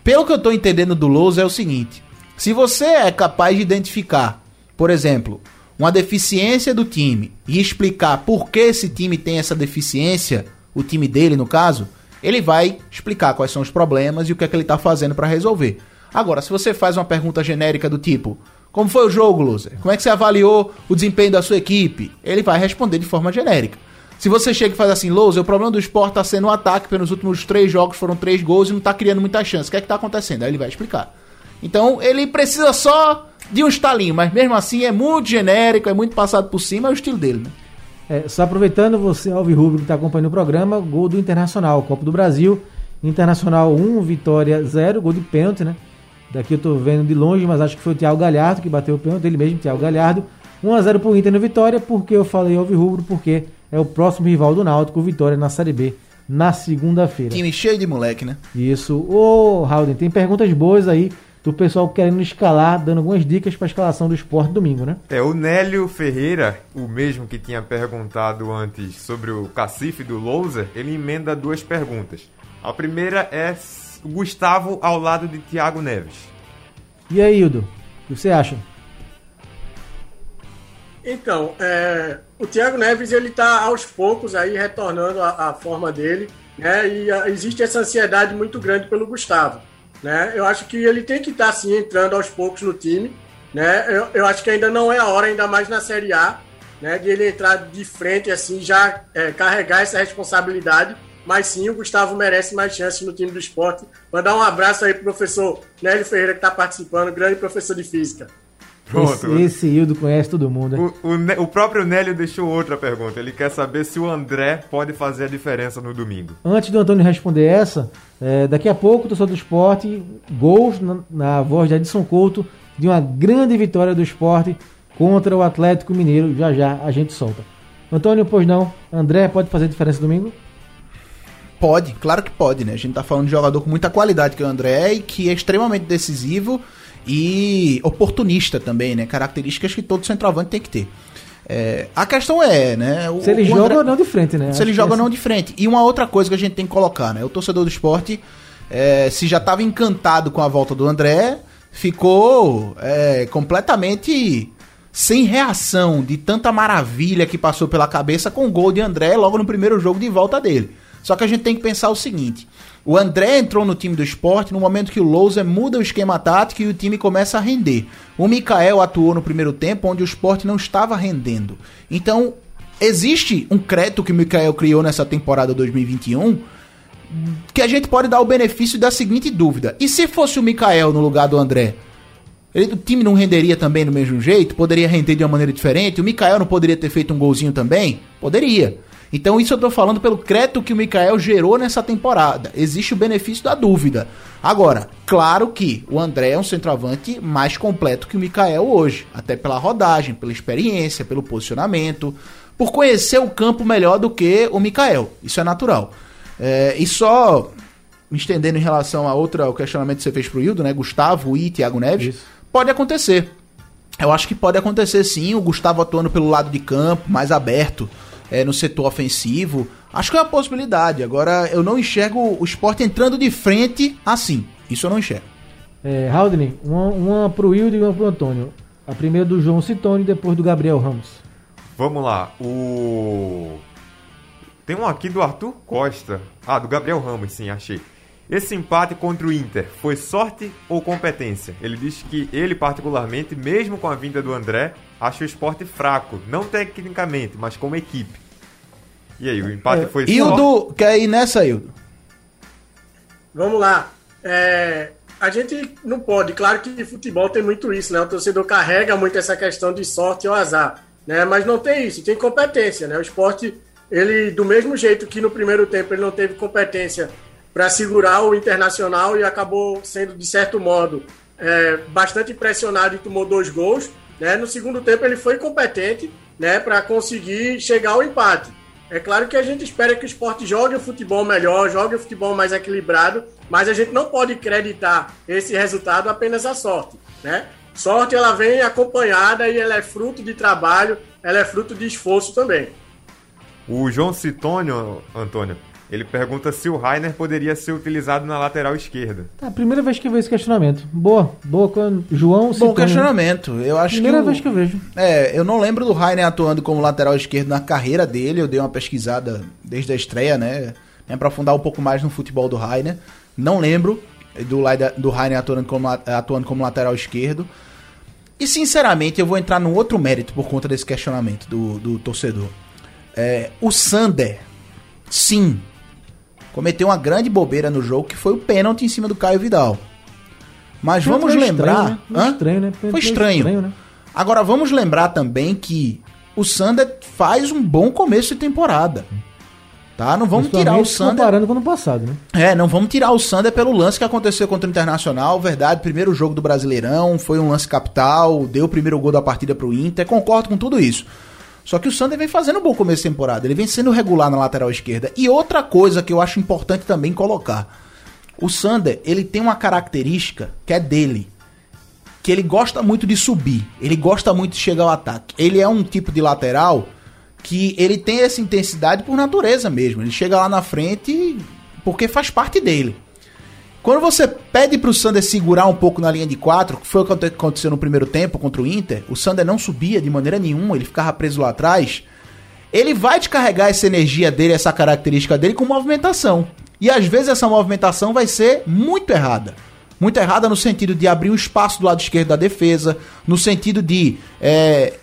Pelo que eu tô entendendo do Lousa é o seguinte: se você é capaz de identificar, por exemplo, uma deficiência do time e explicar por que esse time tem essa deficiência, o time dele no caso, ele vai explicar quais são os problemas e o que é que ele tá fazendo para resolver. Agora, se você faz uma pergunta genérica do tipo: Como foi o jogo, Loser? Como é que você avaliou o desempenho da sua equipe? Ele vai responder de forma genérica. Se você chega e faz assim, Lousa, o problema do esporte tá sendo um ataque, pelos últimos três jogos foram três gols e não tá criando muita chance. O que é que tá acontecendo? Aí ele vai explicar. Então, ele precisa só de um estalinho, mas mesmo assim é muito genérico, é muito passado por cima, é o estilo dele, né? É, só aproveitando, você, Alvi Rubio, que está acompanhando o programa, gol do Internacional, Copa do Brasil. Internacional 1, Vitória 0, gol de pênalti, né? Daqui eu tô vendo de longe, mas acho que foi o Thiago Galhardo que bateu o pênalti, ele mesmo, Thiago Galhardo. 1x0 pro Inter no Vitória, porque eu falei Alvi Rubro, porque é o próximo rival do Náutico, Vitória na Série B, na segunda-feira. Time cheio de moleque, né? Isso. Ô, Rauden, tem perguntas boas aí do pessoal querendo escalar, dando algumas dicas para a escalação do esporte domingo, né? É, o Nélio Ferreira, o mesmo que tinha perguntado antes sobre o cacife do Louser, ele emenda duas perguntas. A primeira é Gustavo ao lado de Thiago Neves. E aí, Hildo, o que você acha? Então, é, o Thiago Neves ele está aos poucos aí retornando a forma dele, né? E a, existe essa ansiedade muito grande pelo Gustavo, né? Eu acho que ele tem que estar tá, entrando aos poucos no time, né? Eu, eu acho que ainda não é a hora, ainda mais na Série A, né? De ele entrar de frente assim, já é, carregar essa responsabilidade. Mas sim, o Gustavo merece mais chances no time do esporte. Mandar um abraço aí pro professor Nélio Ferreira que está participando, grande professor de física. Pronto. Esse, esse Hildo conhece todo mundo. O, o, o, próprio Nélio deixou outra pergunta. Ele quer saber se o André pode fazer a diferença no domingo. Antes do Antônio responder essa, é, daqui a pouco, torcedor do esporte, gols na, na voz de Edson Couto de uma grande vitória do esporte contra o Atlético Mineiro. Já já a gente solta. Antônio, pois não, André pode fazer diferença domingo? Pode, claro que pode, né? A gente tá falando de jogador com muita qualidade que é o André e que é extremamente decisivo e oportunista também, né? Características que todo centroavante tem que ter. É, a questão é, né? O, se ele joga André, ou não de frente, né? Se Acho ele joga ou é não assim. de frente. E uma outra coisa que a gente tem que colocar, né? O torcedor do esporte, é, se já estava encantado com a volta do André, ficou é, completamente sem reação de tanta maravilha que passou pela cabeça com o gol de André logo no primeiro jogo de volta dele. Só que a gente tem que pensar o seguinte: o André entrou no time do esporte no momento que o Lousa muda o esquema tático e o time começa a render. O Mikael atuou no primeiro tempo onde o esporte não estava rendendo. Então, existe um crédito que o Mikael criou nessa temporada 2021 que a gente pode dar o benefício da seguinte dúvida: e se fosse o Mikael no lugar do André? Ele, o time não renderia também do mesmo jeito? Poderia render de uma maneira diferente? O Mikael não poderia ter feito um golzinho também? Poderia. Então isso eu tô falando pelo crédito que o Mikael gerou nessa temporada. Existe o benefício da dúvida. Agora, claro que o André é um centroavante mais completo que o Mikael hoje, até pela rodagem, pela experiência, pelo posicionamento, por conhecer o campo melhor do que o Mikael. Isso é natural. É, e só me estendendo em relação a outra, o questionamento que você fez pro Hildo, né? Gustavo e Thiago Neves, Isso. pode acontecer. Eu acho que pode acontecer sim, o Gustavo atuando pelo lado de campo, mais aberto é, no setor ofensivo. Acho que é uma possibilidade. Agora, eu não enxergo o esporte entrando de frente assim. Isso eu não enxergo. É, Haldane, uma, uma pro Wilde e uma pro Antônio. A primeira do João Citone e depois do Gabriel Ramos. Vamos lá. O. Tem um aqui do Arthur Costa. Ah, do Gabriel Ramos, sim, achei. Esse empate contra o Inter foi sorte ou competência? Ele diz que ele, particularmente, mesmo com a vinda do André, acha o esporte fraco. Não tecnicamente, mas como equipe. E aí, o empate é, foi Hildo, sorte? quer ir nessa, Hildo? Vamos lá. É, a gente não pode, claro que futebol tem muito isso, né? O torcedor carrega muito essa questão de sorte ou azar, né? Mas não tem isso, tem competência, né? O esporte, ele, do mesmo jeito que no primeiro tempo ele não teve competência para segurar o Internacional e acabou sendo, de certo modo, é, bastante pressionado e tomou dois gols. Né? No segundo tempo ele foi competente né, para conseguir chegar ao empate. É claro que a gente espera que o esporte jogue o futebol melhor, jogue o futebol mais equilibrado, mas a gente não pode acreditar esse resultado apenas à sorte. Né? Sorte ela vem acompanhada e ela é fruto de trabalho, ela é fruto de esforço também. O João Citônio, Antônio, ele pergunta se o Rainer poderia ser utilizado na lateral esquerda. Tá, primeira vez que eu vejo esse questionamento. Boa, boa. João Bom questionamento. Eu acho primeira que. Primeira vez que eu vejo. É, eu não lembro do Rainer atuando como lateral esquerdo na carreira dele. Eu dei uma pesquisada desde a estreia, né? Me aprofundar um pouco mais no futebol do Rainer. Não lembro do, do Rainer atuando como, atuando como lateral esquerdo. E sinceramente, eu vou entrar num outro mérito por conta desse questionamento do, do torcedor. É, o Sander, sim, cometeu uma grande bobeira no jogo, que foi o pênalti em cima do Caio Vidal. Mas foi vamos lembrar. Estranho, né? estranho, né? Foi estranho. estranho né? Agora vamos lembrar também que o Sander faz um bom começo de temporada. Tá? Não vamos tirar o Sander. Comparando com o ano passado, né? É, não vamos tirar o Sander pelo lance que aconteceu contra o Internacional. Verdade, primeiro jogo do Brasileirão, foi um lance capital, deu o primeiro gol da partida pro Inter. Concordo com tudo isso. Só que o Sander vem fazendo um bom começo de temporada. Ele vem sendo regular na lateral esquerda. E outra coisa que eu acho importante também colocar. O Sander, ele tem uma característica que é dele. Que ele gosta muito de subir. Ele gosta muito de chegar ao ataque. Ele é um tipo de lateral que ele tem essa intensidade por natureza mesmo. Ele chega lá na frente porque faz parte dele. Quando você pede pro Sander segurar um pouco na linha de quatro, que foi o que aconteceu no primeiro tempo contra o Inter, o Sander não subia de maneira nenhuma, ele ficava preso lá atrás. Ele vai descarregar essa energia dele, essa característica dele com movimentação. E às vezes essa movimentação vai ser muito errada. Muito errada no sentido de abrir um espaço do lado esquerdo da defesa, no sentido de é,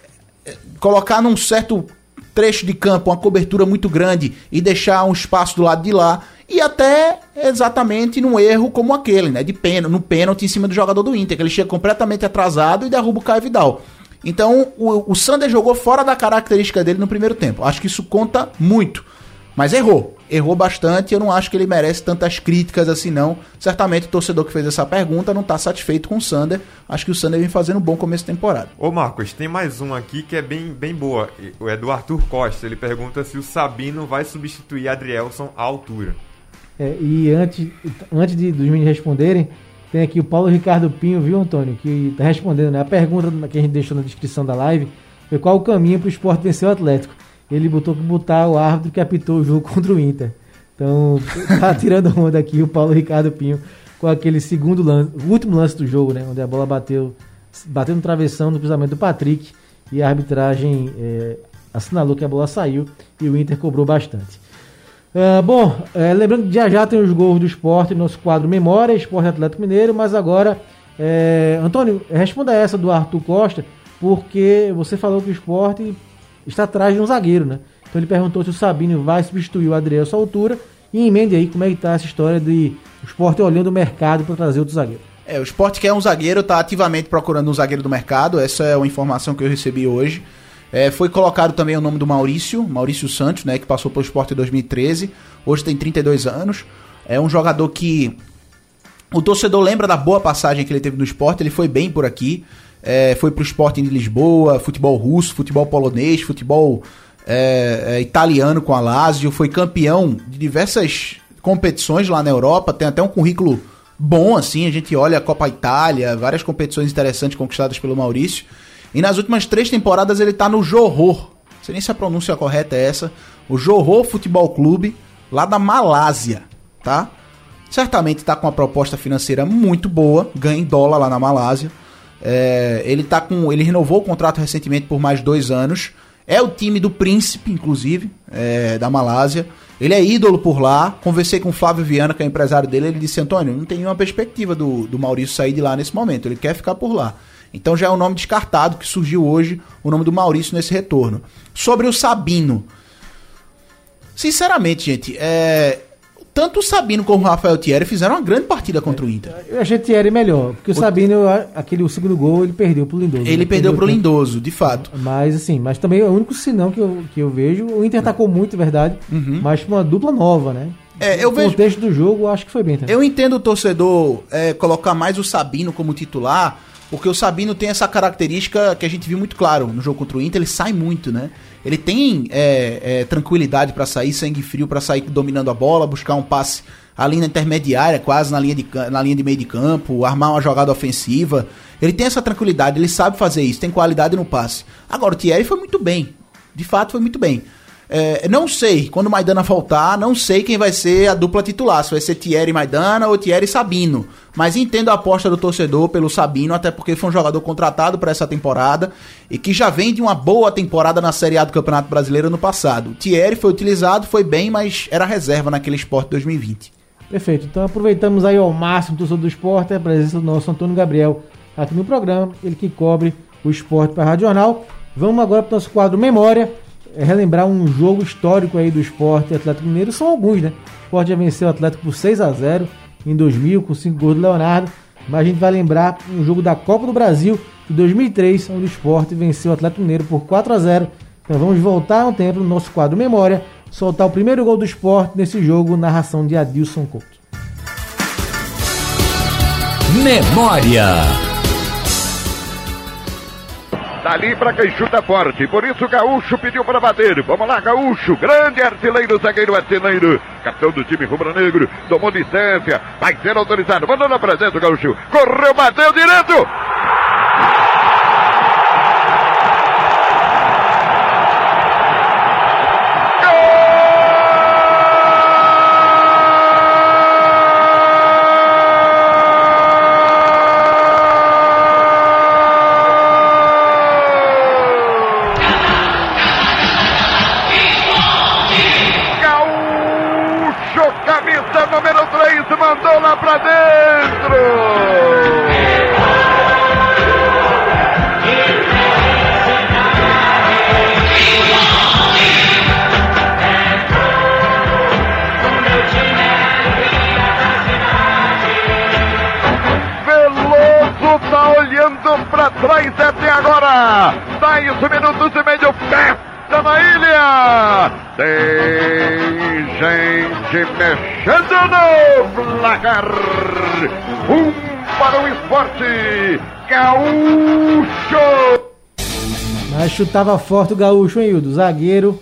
colocar num certo trecho de campo uma cobertura muito grande e deixar um espaço do lado de lá e até exatamente num erro como aquele, né, de pênalti, no pênalti em cima do jogador do Inter, que ele chega completamente atrasado e derruba o Caio Vidal. Então, o, o Sander jogou fora da característica dele no primeiro tempo. Acho que isso conta muito. Mas errou. Errou bastante. Eu não acho que ele merece tantas críticas assim, não. Certamente o torcedor que fez essa pergunta não está satisfeito com o Sander. Acho que o Sander vem fazendo um bom começo de temporada. Ô Marcos, tem mais um aqui que é bem, bem boa. É do Arthur Costa. Ele pergunta se o Sabino vai substituir Adrielson à altura. É, e antes, antes de, dos meninos responderem, tem aqui o Paulo Ricardo Pinho, viu, Antônio? Que está respondendo, né? A pergunta que a gente deixou na descrição da live foi qual o caminho para o esporte vencer o Atlético ele botou que botar o árbitro que apitou o jogo contra o Inter. Então, tá tirando onda aqui o Paulo Ricardo Pinho com aquele segundo lance, o último lance do jogo, né? Onde a bola bateu, bateu no travessão no cruzamento do Patrick e a arbitragem é, assinalou que a bola saiu e o Inter cobrou bastante. Uh, bom, é, lembrando que já já tem os gols do esporte no nosso quadro Memória, Esporte Atlético Mineiro, mas agora, é, Antônio, responda essa do Arthur Costa, porque você falou que o esporte está atrás de um zagueiro, né? Então ele perguntou se o Sabino vai substituir o Adriel essa altura e emende aí como é que tá essa história de o esporte olhando o mercado para trazer outro zagueiro. É, o esporte quer um zagueiro, está ativamente procurando um zagueiro do mercado, essa é uma informação que eu recebi hoje. É, foi colocado também o nome do Maurício, Maurício Santos, né, que passou pelo esporte em 2013, hoje tem 32 anos. É um jogador que o torcedor lembra da boa passagem que ele teve no esporte, ele foi bem por aqui é, foi pro Sporting de Lisboa, futebol russo, futebol polonês, futebol é, é, italiano com a Lazio, foi campeão de diversas competições lá na Europa, tem até um currículo bom, assim, a gente olha a Copa Itália, várias competições interessantes conquistadas pelo Maurício, e nas últimas três temporadas ele tá no Johor, não sei nem se a pronúncia correta é essa, o Johor Futebol Clube, lá da Malásia, tá? Certamente tá com uma proposta financeira muito boa, ganha em dólar lá na Malásia, é, ele tá com. Ele renovou o contrato recentemente por mais dois anos. É o time do príncipe, inclusive, é, da Malásia. Ele é ídolo por lá. Conversei com o Flávio Viana, que é empresário dele. Ele disse: Antônio, não tem nenhuma perspectiva do, do Maurício sair de lá nesse momento. Ele quer ficar por lá. Então já é um nome descartado que surgiu hoje, o nome do Maurício nesse retorno. Sobre o Sabino. Sinceramente, gente, é, tanto o Sabino como o Rafael Thierry fizeram uma grande partida contra o Inter. Eu achei o Thierry melhor, porque o, o Sabino, aquele o segundo gol, ele perdeu pro Lindoso. Ele né? perdeu, perdeu pro Lindoso, de fato. Mas assim, mas também é o único sinão que eu, que eu vejo. O Inter atacou muito, verdade, uhum. mas uma dupla nova, né? É, eu o vejo... contexto do jogo, acho que foi bem também. Eu entendo o torcedor é, colocar mais o Sabino como titular, porque o Sabino tem essa característica que a gente viu muito claro no jogo contra o Inter, ele sai muito, né? Ele tem é, é, tranquilidade para sair, sangue frio para sair dominando a bola, buscar um passe ali na intermediária, quase na linha, de, na linha de meio de campo, armar uma jogada ofensiva. Ele tem essa tranquilidade, ele sabe fazer isso, tem qualidade no passe. Agora, o Thierry foi muito bem. De fato, foi muito bem. É, não sei, quando o Maidana voltar, não sei quem vai ser a dupla titular, se vai ser Thierry Maidana ou Thierry Sabino. Mas entendo a aposta do torcedor pelo Sabino, até porque foi um jogador contratado para essa temporada e que já vem de uma boa temporada na Série A do Campeonato Brasileiro no passado. O Thierry foi utilizado, foi bem, mas era reserva naquele esporte 2020. Perfeito. Então aproveitamos aí ao máximo do do esporte a presença do nosso Antônio Gabriel aqui no programa, ele que cobre o esporte para a Rádio Jornal. Vamos agora para o nosso quadro Memória, relembrar um jogo histórico aí do esporte Atlético Mineiro. São alguns, né? O esporte já venceu o Atlético por 6 a 0 em 2000 com 5 gols do Leonardo. Mas a gente vai lembrar um jogo da Copa do Brasil de 2003, onde o esporte venceu o Atlético Mineiro por 4 a 0 Então vamos voltar um tempo no nosso quadro Memória soltar o primeiro gol do esporte nesse jogo, narração de Adilson Couto. Memória. Dali para quem chuta forte, por isso Gaúcho pediu para bater. Vamos lá, Gaúcho, grande artilheiro, zagueiro artilheiro, capitão do time rubro-negro, tomou distância, vai ser autorizado. Mandando a presença, Gaúcho, correu, bateu direto. Placar. Um para o esporte. Gaúcho. Mas chutava forte o gaúcho, hein, Hildo? Zagueiro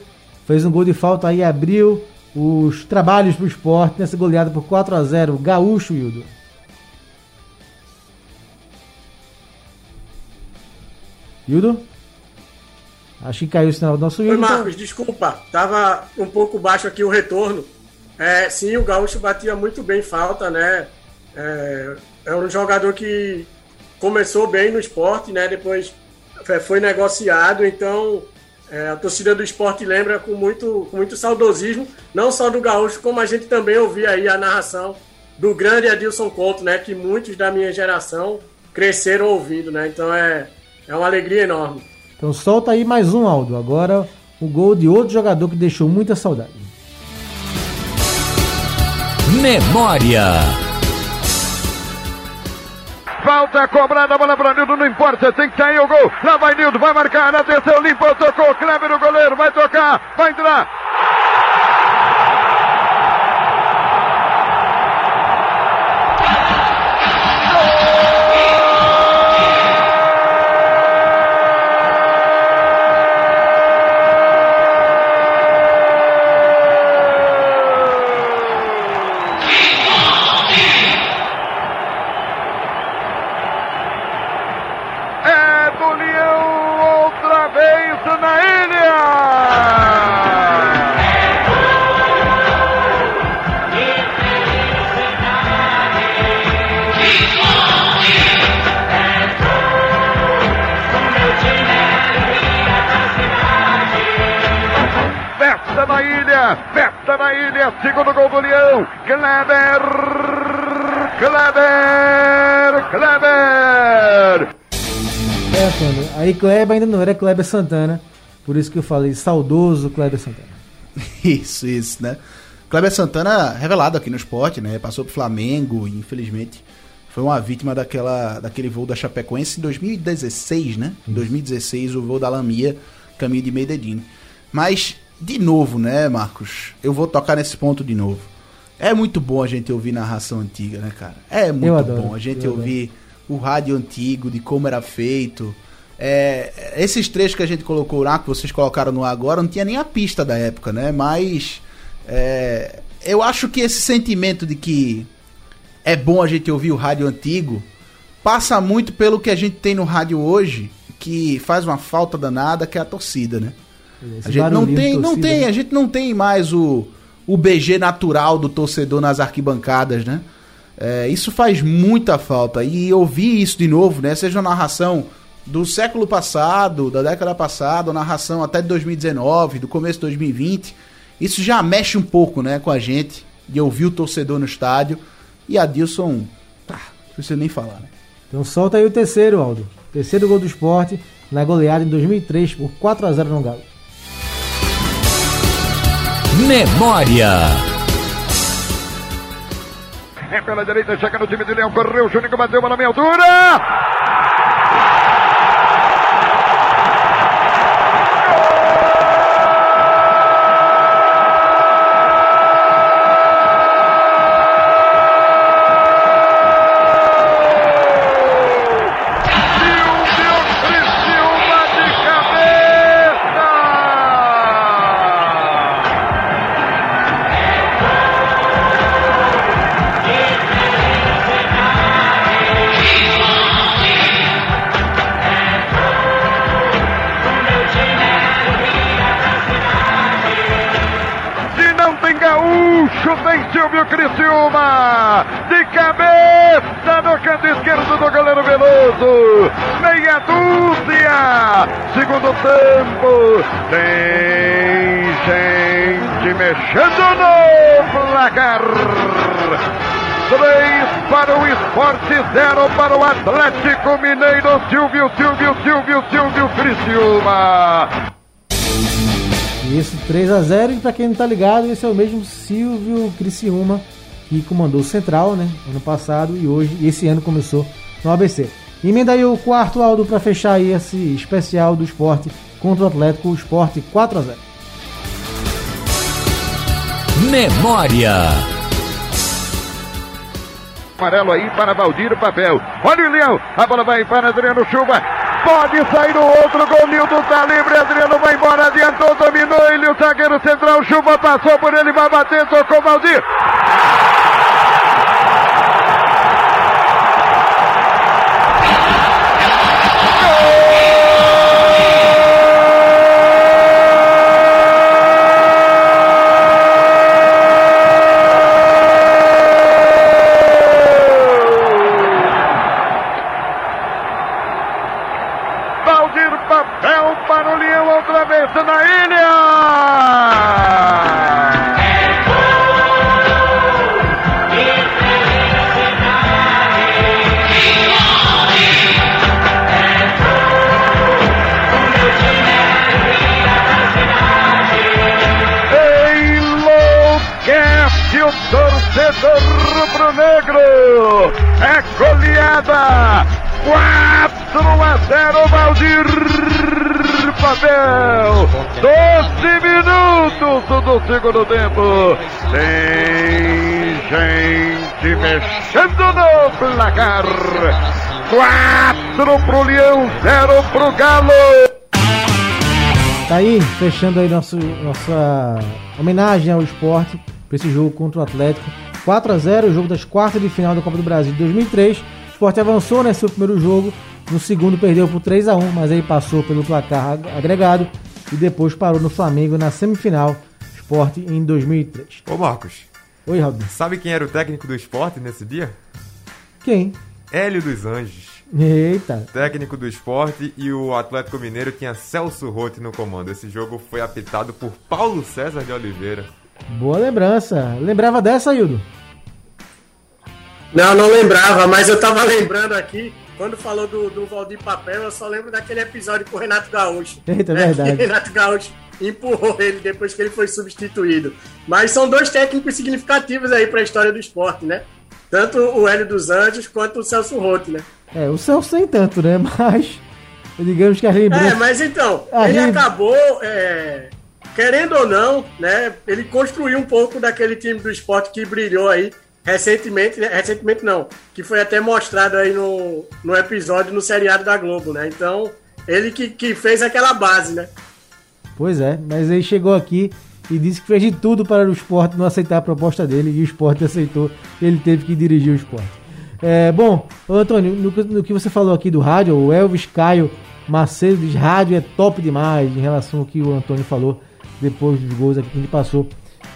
fez um gol de falta aí, abriu os trabalhos pro esporte nessa goleada por 4 a 0 Gaúcho, Hildo. Hildo? Acho que caiu o sinal do nosso Oi, Hildo. Marcos, desculpa. Tava um pouco baixo aqui o retorno. É, sim, o Gaúcho batia muito bem falta, né? É, é um jogador que começou bem no esporte, né? Depois é, foi negociado, então é, a torcida do esporte lembra com muito, com muito saudosismo, não só do Gaúcho, como a gente também ouvia aí a narração do grande Adilson Couto, né? Que muitos da minha geração cresceram ouvindo, né? Então é, é uma alegria enorme. Então solta aí mais um, Aldo. Agora o gol de outro jogador que deixou muita saudade. Memória. Falta cobrada, bola para Nildo, não importa, tem que sair o gol. Lá vai Nildo, vai marcar, atenção, limpou, tocou, Kleber o goleiro, vai tocar, vai entrar. Aí Kleber ainda não era Kleber Santana. Por isso que eu falei saudoso Kleber Santana. Isso, isso, né? Kleber Santana, revelado aqui no esporte, né? Passou pro Flamengo e infelizmente foi uma vítima daquela, daquele voo da Chapecoense em 2016, né? Em 2016, o voo da Lamia, caminho de Medellín. Mas, de novo, né, Marcos? Eu vou tocar nesse ponto de novo. É muito bom a gente ouvir narração antiga, né, cara? É muito adoro, bom a gente ouvir o rádio antigo, de como era feito. É, esses trechos que a gente colocou lá, que vocês colocaram no ar agora, não tinha nem a pista da época, né? Mas é, eu acho que esse sentimento de que é bom a gente ouvir o rádio antigo passa muito pelo que a gente tem no rádio hoje, que faz uma falta danada, que é a torcida, né? Esse A gente não tem, não torcida, tem, né? a gente não tem mais o, o BG natural do torcedor nas arquibancadas, né? É, isso faz muita falta. E ouvir isso de novo, né? Seja uma narração do século passado, da década passada, ou narração até de 2019, do começo de 2020, isso já mexe um pouco, né, com a gente, de ouvir o torcedor no estádio. E a Dilson, tá, não precisa nem falar, né? Então solta aí o terceiro, Aldo. Terceiro gol do esporte na goleada em 2003 por 4 a 0 no Galo. Memória. É pela direita, chega no time de Leão, correu, o Juninho bateu bola na meia altura. Cabeça no canto esquerdo do goleiro Veloso. Meia dúzia. Segundo tempo. Tem gente mexendo no placar. Três para o esporte, zero para o Atlético Mineiro. Silvio, Silvio, Silvio, Silvio Criciúma. Isso, 3 a 0 E para quem não tá ligado, esse é o mesmo Silvio Criciúma que comandou o Central, né? Ano passado e hoje, e esse ano começou no ABC. Emenda aí o quarto Aldo para fechar aí esse especial do esporte contra o Atlético, o esporte 4 a 0 Memória. Amarelo aí para Valdir Papel. Olha o Leão. A bola vai para Adriano Chuva. Pode sair o outro gol. Nilton tá livre. Adriano vai embora. Adiantou, dominou ele. O zagueiro central. Chuva passou por ele. Vai bater. Tocou Valdir. Segundo tempo. Tem gente mexendo no placar. Quatro pro Leão, zero pro Galo. Tá aí, fechando aí nosso, nossa homenagem ao esporte para esse jogo contra o Atlético. 4 a 0 o jogo das quartas de final da Copa do Brasil de 2003. O esporte avançou nesse né, primeiro jogo, no segundo perdeu por 3 a 1 mas aí passou pelo placar agregado e depois parou no Flamengo na semifinal esporte em 2003. Ô Marcos. Oi, Raul. Sabe quem era o técnico do esporte nesse dia? Quem? Hélio dos Anjos. Eita. Técnico do esporte e o Atlético Mineiro tinha Celso Rotti no comando. Esse jogo foi apitado por Paulo César de Oliveira. Boa lembrança. Lembrava dessa, Hildo? Não, não lembrava, mas eu tava lembrando aqui, quando falou do, do Valdir Papel, eu só lembro daquele episódio com o Renato Gaúcho. Eita, né? verdade. Renato Gaúcho empurrou ele depois que ele foi substituído. Mas são dois técnicos significativos aí para a história do esporte, né? Tanto o Hélio dos Anjos quanto o Celso Rotti, né? É, o Celso nem tanto, né? Mas digamos que a lembrança... É, mas então, a ele gente... acabou, é, querendo ou não, né? Ele construiu um pouco daquele time do esporte que brilhou aí recentemente, né? recentemente não, que foi até mostrado aí no, no episódio no seriado da Globo, né? Então, ele que, que fez aquela base, né? Pois é, mas ele chegou aqui e disse que fez de tudo para o esporte não aceitar a proposta dele e o esporte aceitou. Ele teve que dirigir o esporte. É, bom, Antônio, no, no, que você falou aqui do rádio, o Elvis Caio Macedo diz rádio é top demais em relação ao que o Antônio falou depois dos gols aqui que gente passou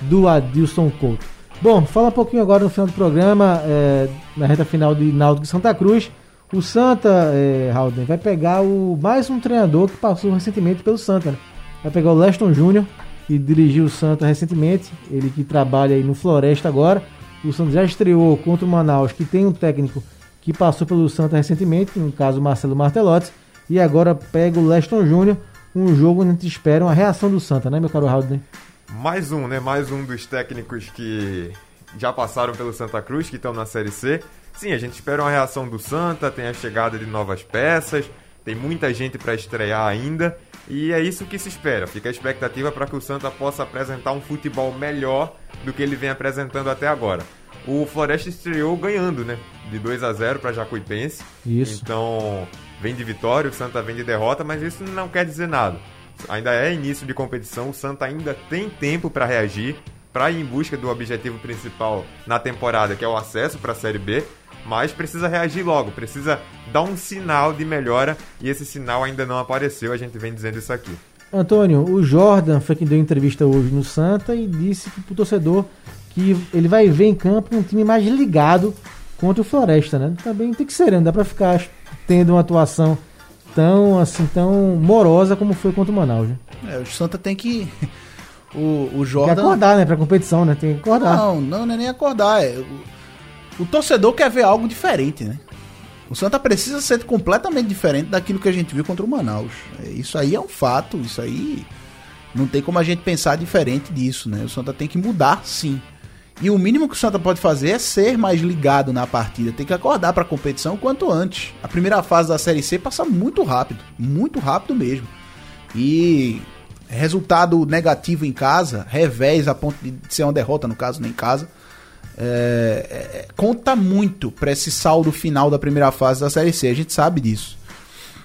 do Adilson Couto. Bom, fala um pouquinho agora no final do programa, é, na reta final de Náutico Santa Cruz. O Santa, é, Halden, vai pegar o mais um treinador que passou recentemente pelo Santa, né? vai pegar o Leston Júnior, que dirigiu o Santa recentemente, ele que trabalha aí no Floresta agora. O Santa já estreou contra o Manaus, que tem um técnico que passou pelo Santa recentemente, no caso Marcelo Martelotti, e agora pega o Leston Júnior, um jogo onde a gente espera uma reação do Santa, né, meu caro Raul? Mais um, né? Mais um dos técnicos que já passaram pelo Santa Cruz, que estão na Série C. Sim, a gente espera uma reação do Santa, tem a chegada de novas peças, tem muita gente para estrear ainda. E é isso que se espera. Fica a expectativa para que o Santa possa apresentar um futebol melhor do que ele vem apresentando até agora. O Floresta estreou ganhando, né? De 2 a 0 para Jacuipense. Isso. Então, vem de vitória, o Santa vem de derrota, mas isso não quer dizer nada. Ainda é início de competição, o Santa ainda tem tempo para reagir, para ir em busca do objetivo principal na temporada, que é o acesso para a Série B mas precisa reagir logo, precisa dar um sinal de melhora e esse sinal ainda não apareceu, a gente vem dizendo isso aqui. Antônio, o Jordan foi quem deu entrevista hoje no Santa e disse que o torcedor que ele vai ver em campo um time mais ligado contra o Floresta, né? Também tem que ser, né? não dá para ficar tendo uma atuação tão assim tão morosa como foi contra o Manaus. Né? É, o Santa tem que o, o Jordan. Tem que acordar, né? Pra competição, né? Tem que acordar. Não, não, não é nem acordar. É, o, o torcedor quer ver algo diferente, né? O Santa precisa ser completamente diferente daquilo que a gente viu contra o Manaus. É, isso aí é um fato, isso aí não tem como a gente pensar diferente disso, né? O Santa tem que mudar, sim. E o mínimo que o Santa pode fazer é ser mais ligado na partida, tem que acordar para a competição quanto antes. A primeira fase da Série C passa muito rápido, muito rápido mesmo. E resultado negativo em casa, revés a ponto de ser uma derrota, no caso, nem em casa, é, é, conta muito para esse saldo final da primeira fase da Série C. A gente sabe disso.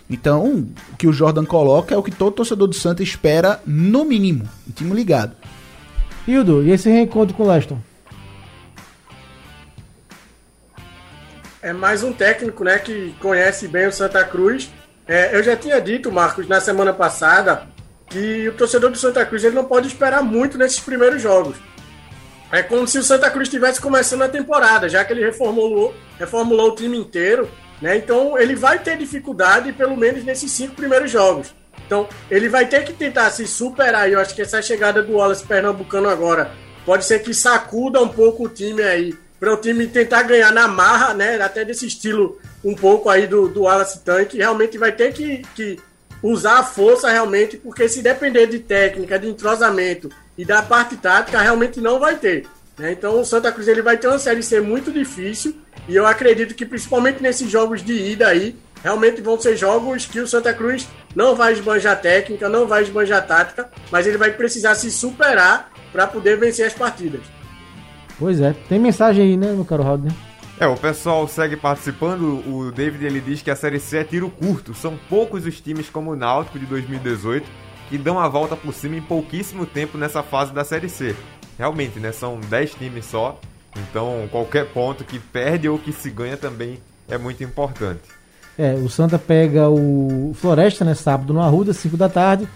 Então, o que o Jordan coloca é o que todo torcedor do Santa espera, no mínimo, um time ligado. Hildo, e esse reencontro com o Leston? É mais um técnico, né, que conhece bem o Santa Cruz. É, eu já tinha dito, Marcos, na semana passada, que o torcedor do Santa Cruz ele não pode esperar muito nesses primeiros jogos. É como se o Santa Cruz estivesse começando a temporada, já que ele reformulou, reformulou o time inteiro, né? Então ele vai ter dificuldade, pelo menos nesses cinco primeiros jogos. Então ele vai ter que tentar se superar. E eu acho que essa chegada do Wallace Pernambucano agora pode ser que sacuda um pouco o time aí, para o time tentar ganhar na marra, né? Até desse estilo um pouco aí do, do Wallace Tank. Realmente vai ter que, que usar a força realmente, porque se depender de técnica, de entrosamento e da parte tática, realmente não vai ter. Né? Então o Santa Cruz ele vai ter uma série C muito difícil e eu acredito que principalmente nesses jogos de ida aí, realmente vão ser jogos que o Santa Cruz não vai esbanjar técnica, não vai esbanjar tática, mas ele vai precisar se superar para poder vencer as partidas. Pois é, tem mensagem aí, né, meu caro Raul? É, o pessoal segue participando. O David ele diz que a Série C é tiro curto. São poucos os times como o Náutico de 2018 que dão a volta por cima em pouquíssimo tempo nessa fase da Série C. Realmente, né? São 10 times só. Então, qualquer ponto que perde ou que se ganha também é muito importante. É, o Santa pega o Floresta, né? Sábado no Arruda, 5 da tarde.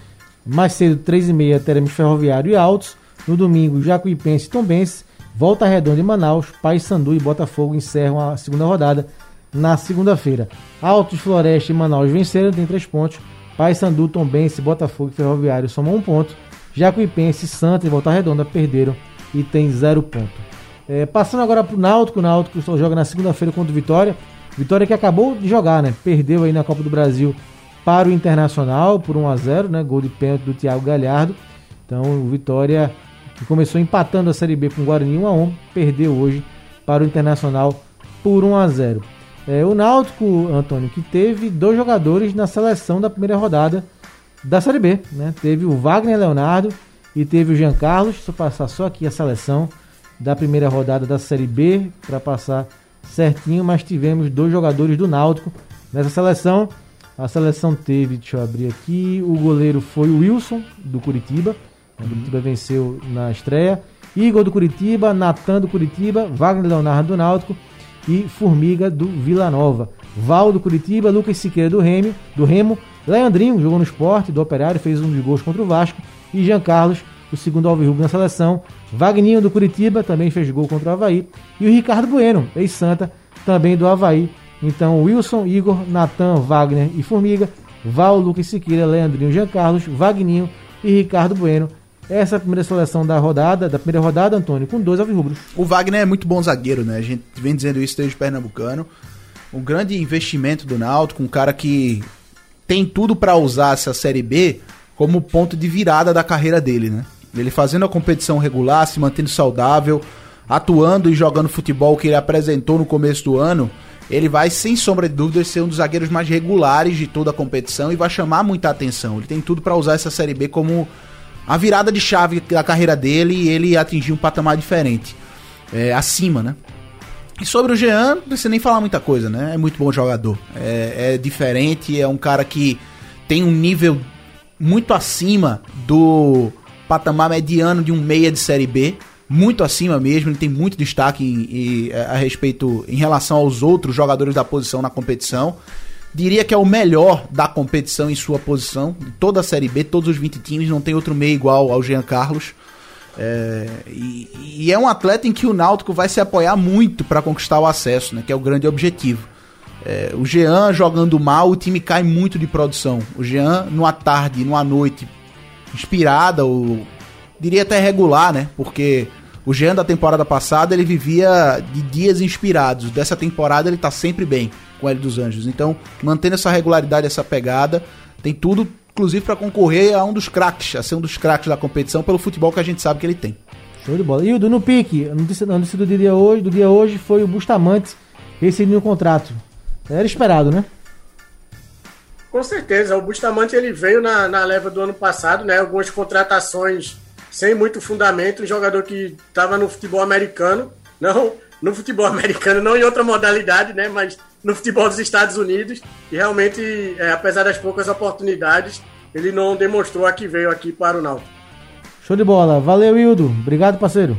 Mais cedo, 3 e meia, teremos Ferroviário e Altos. No domingo, Jacuipense e Tombense. Volta Redonda e Manaus, Paysandu e Botafogo encerram a segunda rodada na segunda-feira. Altos, Floresta e Manaus venceram, tem três pontos. Paysandu, Tombense, Botafogo e Ferroviário somam um ponto. Jacuipense, Santa e Volta Redonda perderam e tem zero ponto. É, passando agora para o Náutico, o Náutico só joga na segunda-feira contra o Vitória. Vitória que acabou de jogar, né? Perdeu aí na Copa do Brasil para o Internacional por 1 a 0 né? Gol de pênalti do Thiago Galhardo. Então o Vitória que começou empatando a Série B com o Guarani 1 a 1 perdeu hoje para o Internacional por 1 a 0 é, O Náutico, Antônio, que teve dois jogadores na seleção da primeira rodada da Série B. Né? Teve o Wagner Leonardo e teve o Jean Carlos. Deixa eu passar só aqui a seleção da primeira rodada da Série B para passar certinho, mas tivemos dois jogadores do Náutico nessa seleção. A seleção teve, deixa eu abrir aqui, o goleiro foi o Wilson, do Curitiba, o Curitiba venceu na estreia. Igor do Curitiba, Natan do Curitiba, Wagner Leonardo do Náutico e Formiga do Vila Nova. Val do Curitiba, Lucas Siqueira do Remo, do Remo, Leandrinho jogou no esporte do Operário, fez um dos gols contra o Vasco e Jean Carlos, o segundo alvirrubro na seleção. Wagninho do Curitiba também fez gol contra o Havaí e o Ricardo Bueno, ex-Santa, também do Havaí. Então Wilson, Igor, Natan, Wagner e Formiga, Val, Lucas Siqueira, Leandrinho, Jean Carlos, Wagninho e Ricardo Bueno essa é a primeira seleção da rodada, da primeira rodada, Antônio, com dois alvirrubros. O Wagner é muito bom zagueiro, né? A gente vem dizendo isso desde o Pernambucano. Um grande investimento do Náutico, um cara que tem tudo para usar essa Série B como ponto de virada da carreira dele, né? Ele fazendo a competição regular, se mantendo saudável, atuando e jogando futebol que ele apresentou no começo do ano, ele vai, sem sombra de dúvida, ser um dos zagueiros mais regulares de toda a competição e vai chamar muita atenção. Ele tem tudo para usar essa Série B como a virada de chave da carreira dele e ele atingiu um patamar diferente. É, acima, né? E sobre o Jean, não precisa nem falar muita coisa, né? É muito bom jogador. É, é diferente, é um cara que tem um nível muito acima do patamar mediano de um meia de Série B. Muito acima mesmo, ele tem muito destaque em, em, a respeito em relação aos outros jogadores da posição na competição. Diria que é o melhor da competição em sua posição. De toda a Série B, todos os 20 times, não tem outro meio igual ao Jean Carlos. É, e, e, é um atleta em que o Náutico vai se apoiar muito para conquistar o acesso, né, que é o grande objetivo. É, o Jean jogando mal, o time cai muito de produção. O Jean, numa tarde, numa noite inspirada ou diria até regular, né? Porque o Jean da temporada passada ele vivia de dias inspirados. Dessa temporada ele tá sempre bem com o Hélio dos Anjos. Então, mantendo essa regularidade, essa pegada, tem tudo, inclusive, para concorrer a um dos craques, a ser um dos craques da competição pelo futebol que a gente sabe que ele tem. Show de bola. Hildo, no pique, a notícia, a notícia do dia hoje, do dia hoje foi o Bustamante rescindindo o contrato. Era esperado, né? Com certeza, o Bustamante ele veio na, na leva do ano passado, né? Algumas contratações sem muito fundamento, um jogador que estava no futebol americano, não no futebol americano, não em outra modalidade, né? Mas no futebol dos Estados Unidos. E realmente, é, apesar das poucas oportunidades, ele não demonstrou a que veio aqui para o Náutico. Show de bola. Valeu, Hildo. Obrigado, parceiro.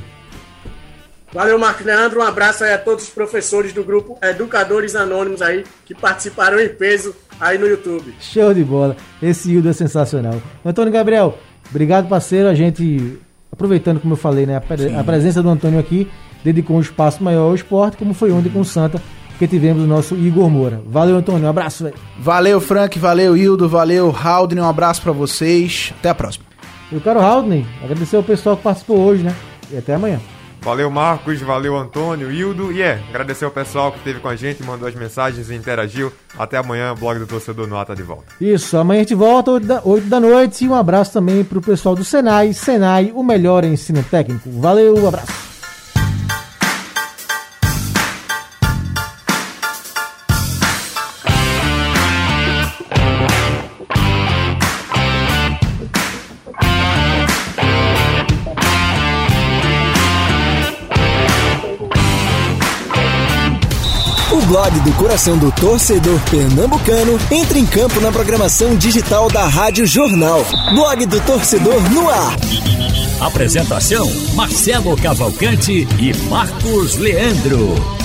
Valeu, Marcos Leandro. Um abraço aí a todos os professores do grupo Educadores Anônimos aí, que participaram em peso aí no YouTube. Show de bola. Esse Hildo é sensacional. Antônio Gabriel, obrigado, parceiro. A gente, aproveitando, como eu falei, né, a, pre a presença do Antônio aqui, dedicou um espaço maior ao esporte, como foi ontem com o Santa, que tivemos o nosso Igor Moura. Valeu, Antônio. Um abraço, velho. Valeu, Frank. Valeu, Hildo. Valeu, Haldner. Um abraço para vocês. Até a próxima. Eu quero Haldney, agradecer ao pessoal que participou hoje, né? E até amanhã. Valeu, Marcos, valeu, Antônio, Hildo. E é, agradecer ao pessoal que esteve com a gente, mandou as mensagens e interagiu. Até amanhã, blog do Torcedor no Ata de volta. Isso, amanhã a gente volta 8 da, 8 da noite. E um abraço também pro pessoal do Senai. Senai, o melhor ensino técnico. Valeu, um abraço. Blog do coração do torcedor pernambucano entra em campo na programação digital da Rádio Jornal. Blog do torcedor no ar. Apresentação: Marcelo Cavalcante e Marcos Leandro.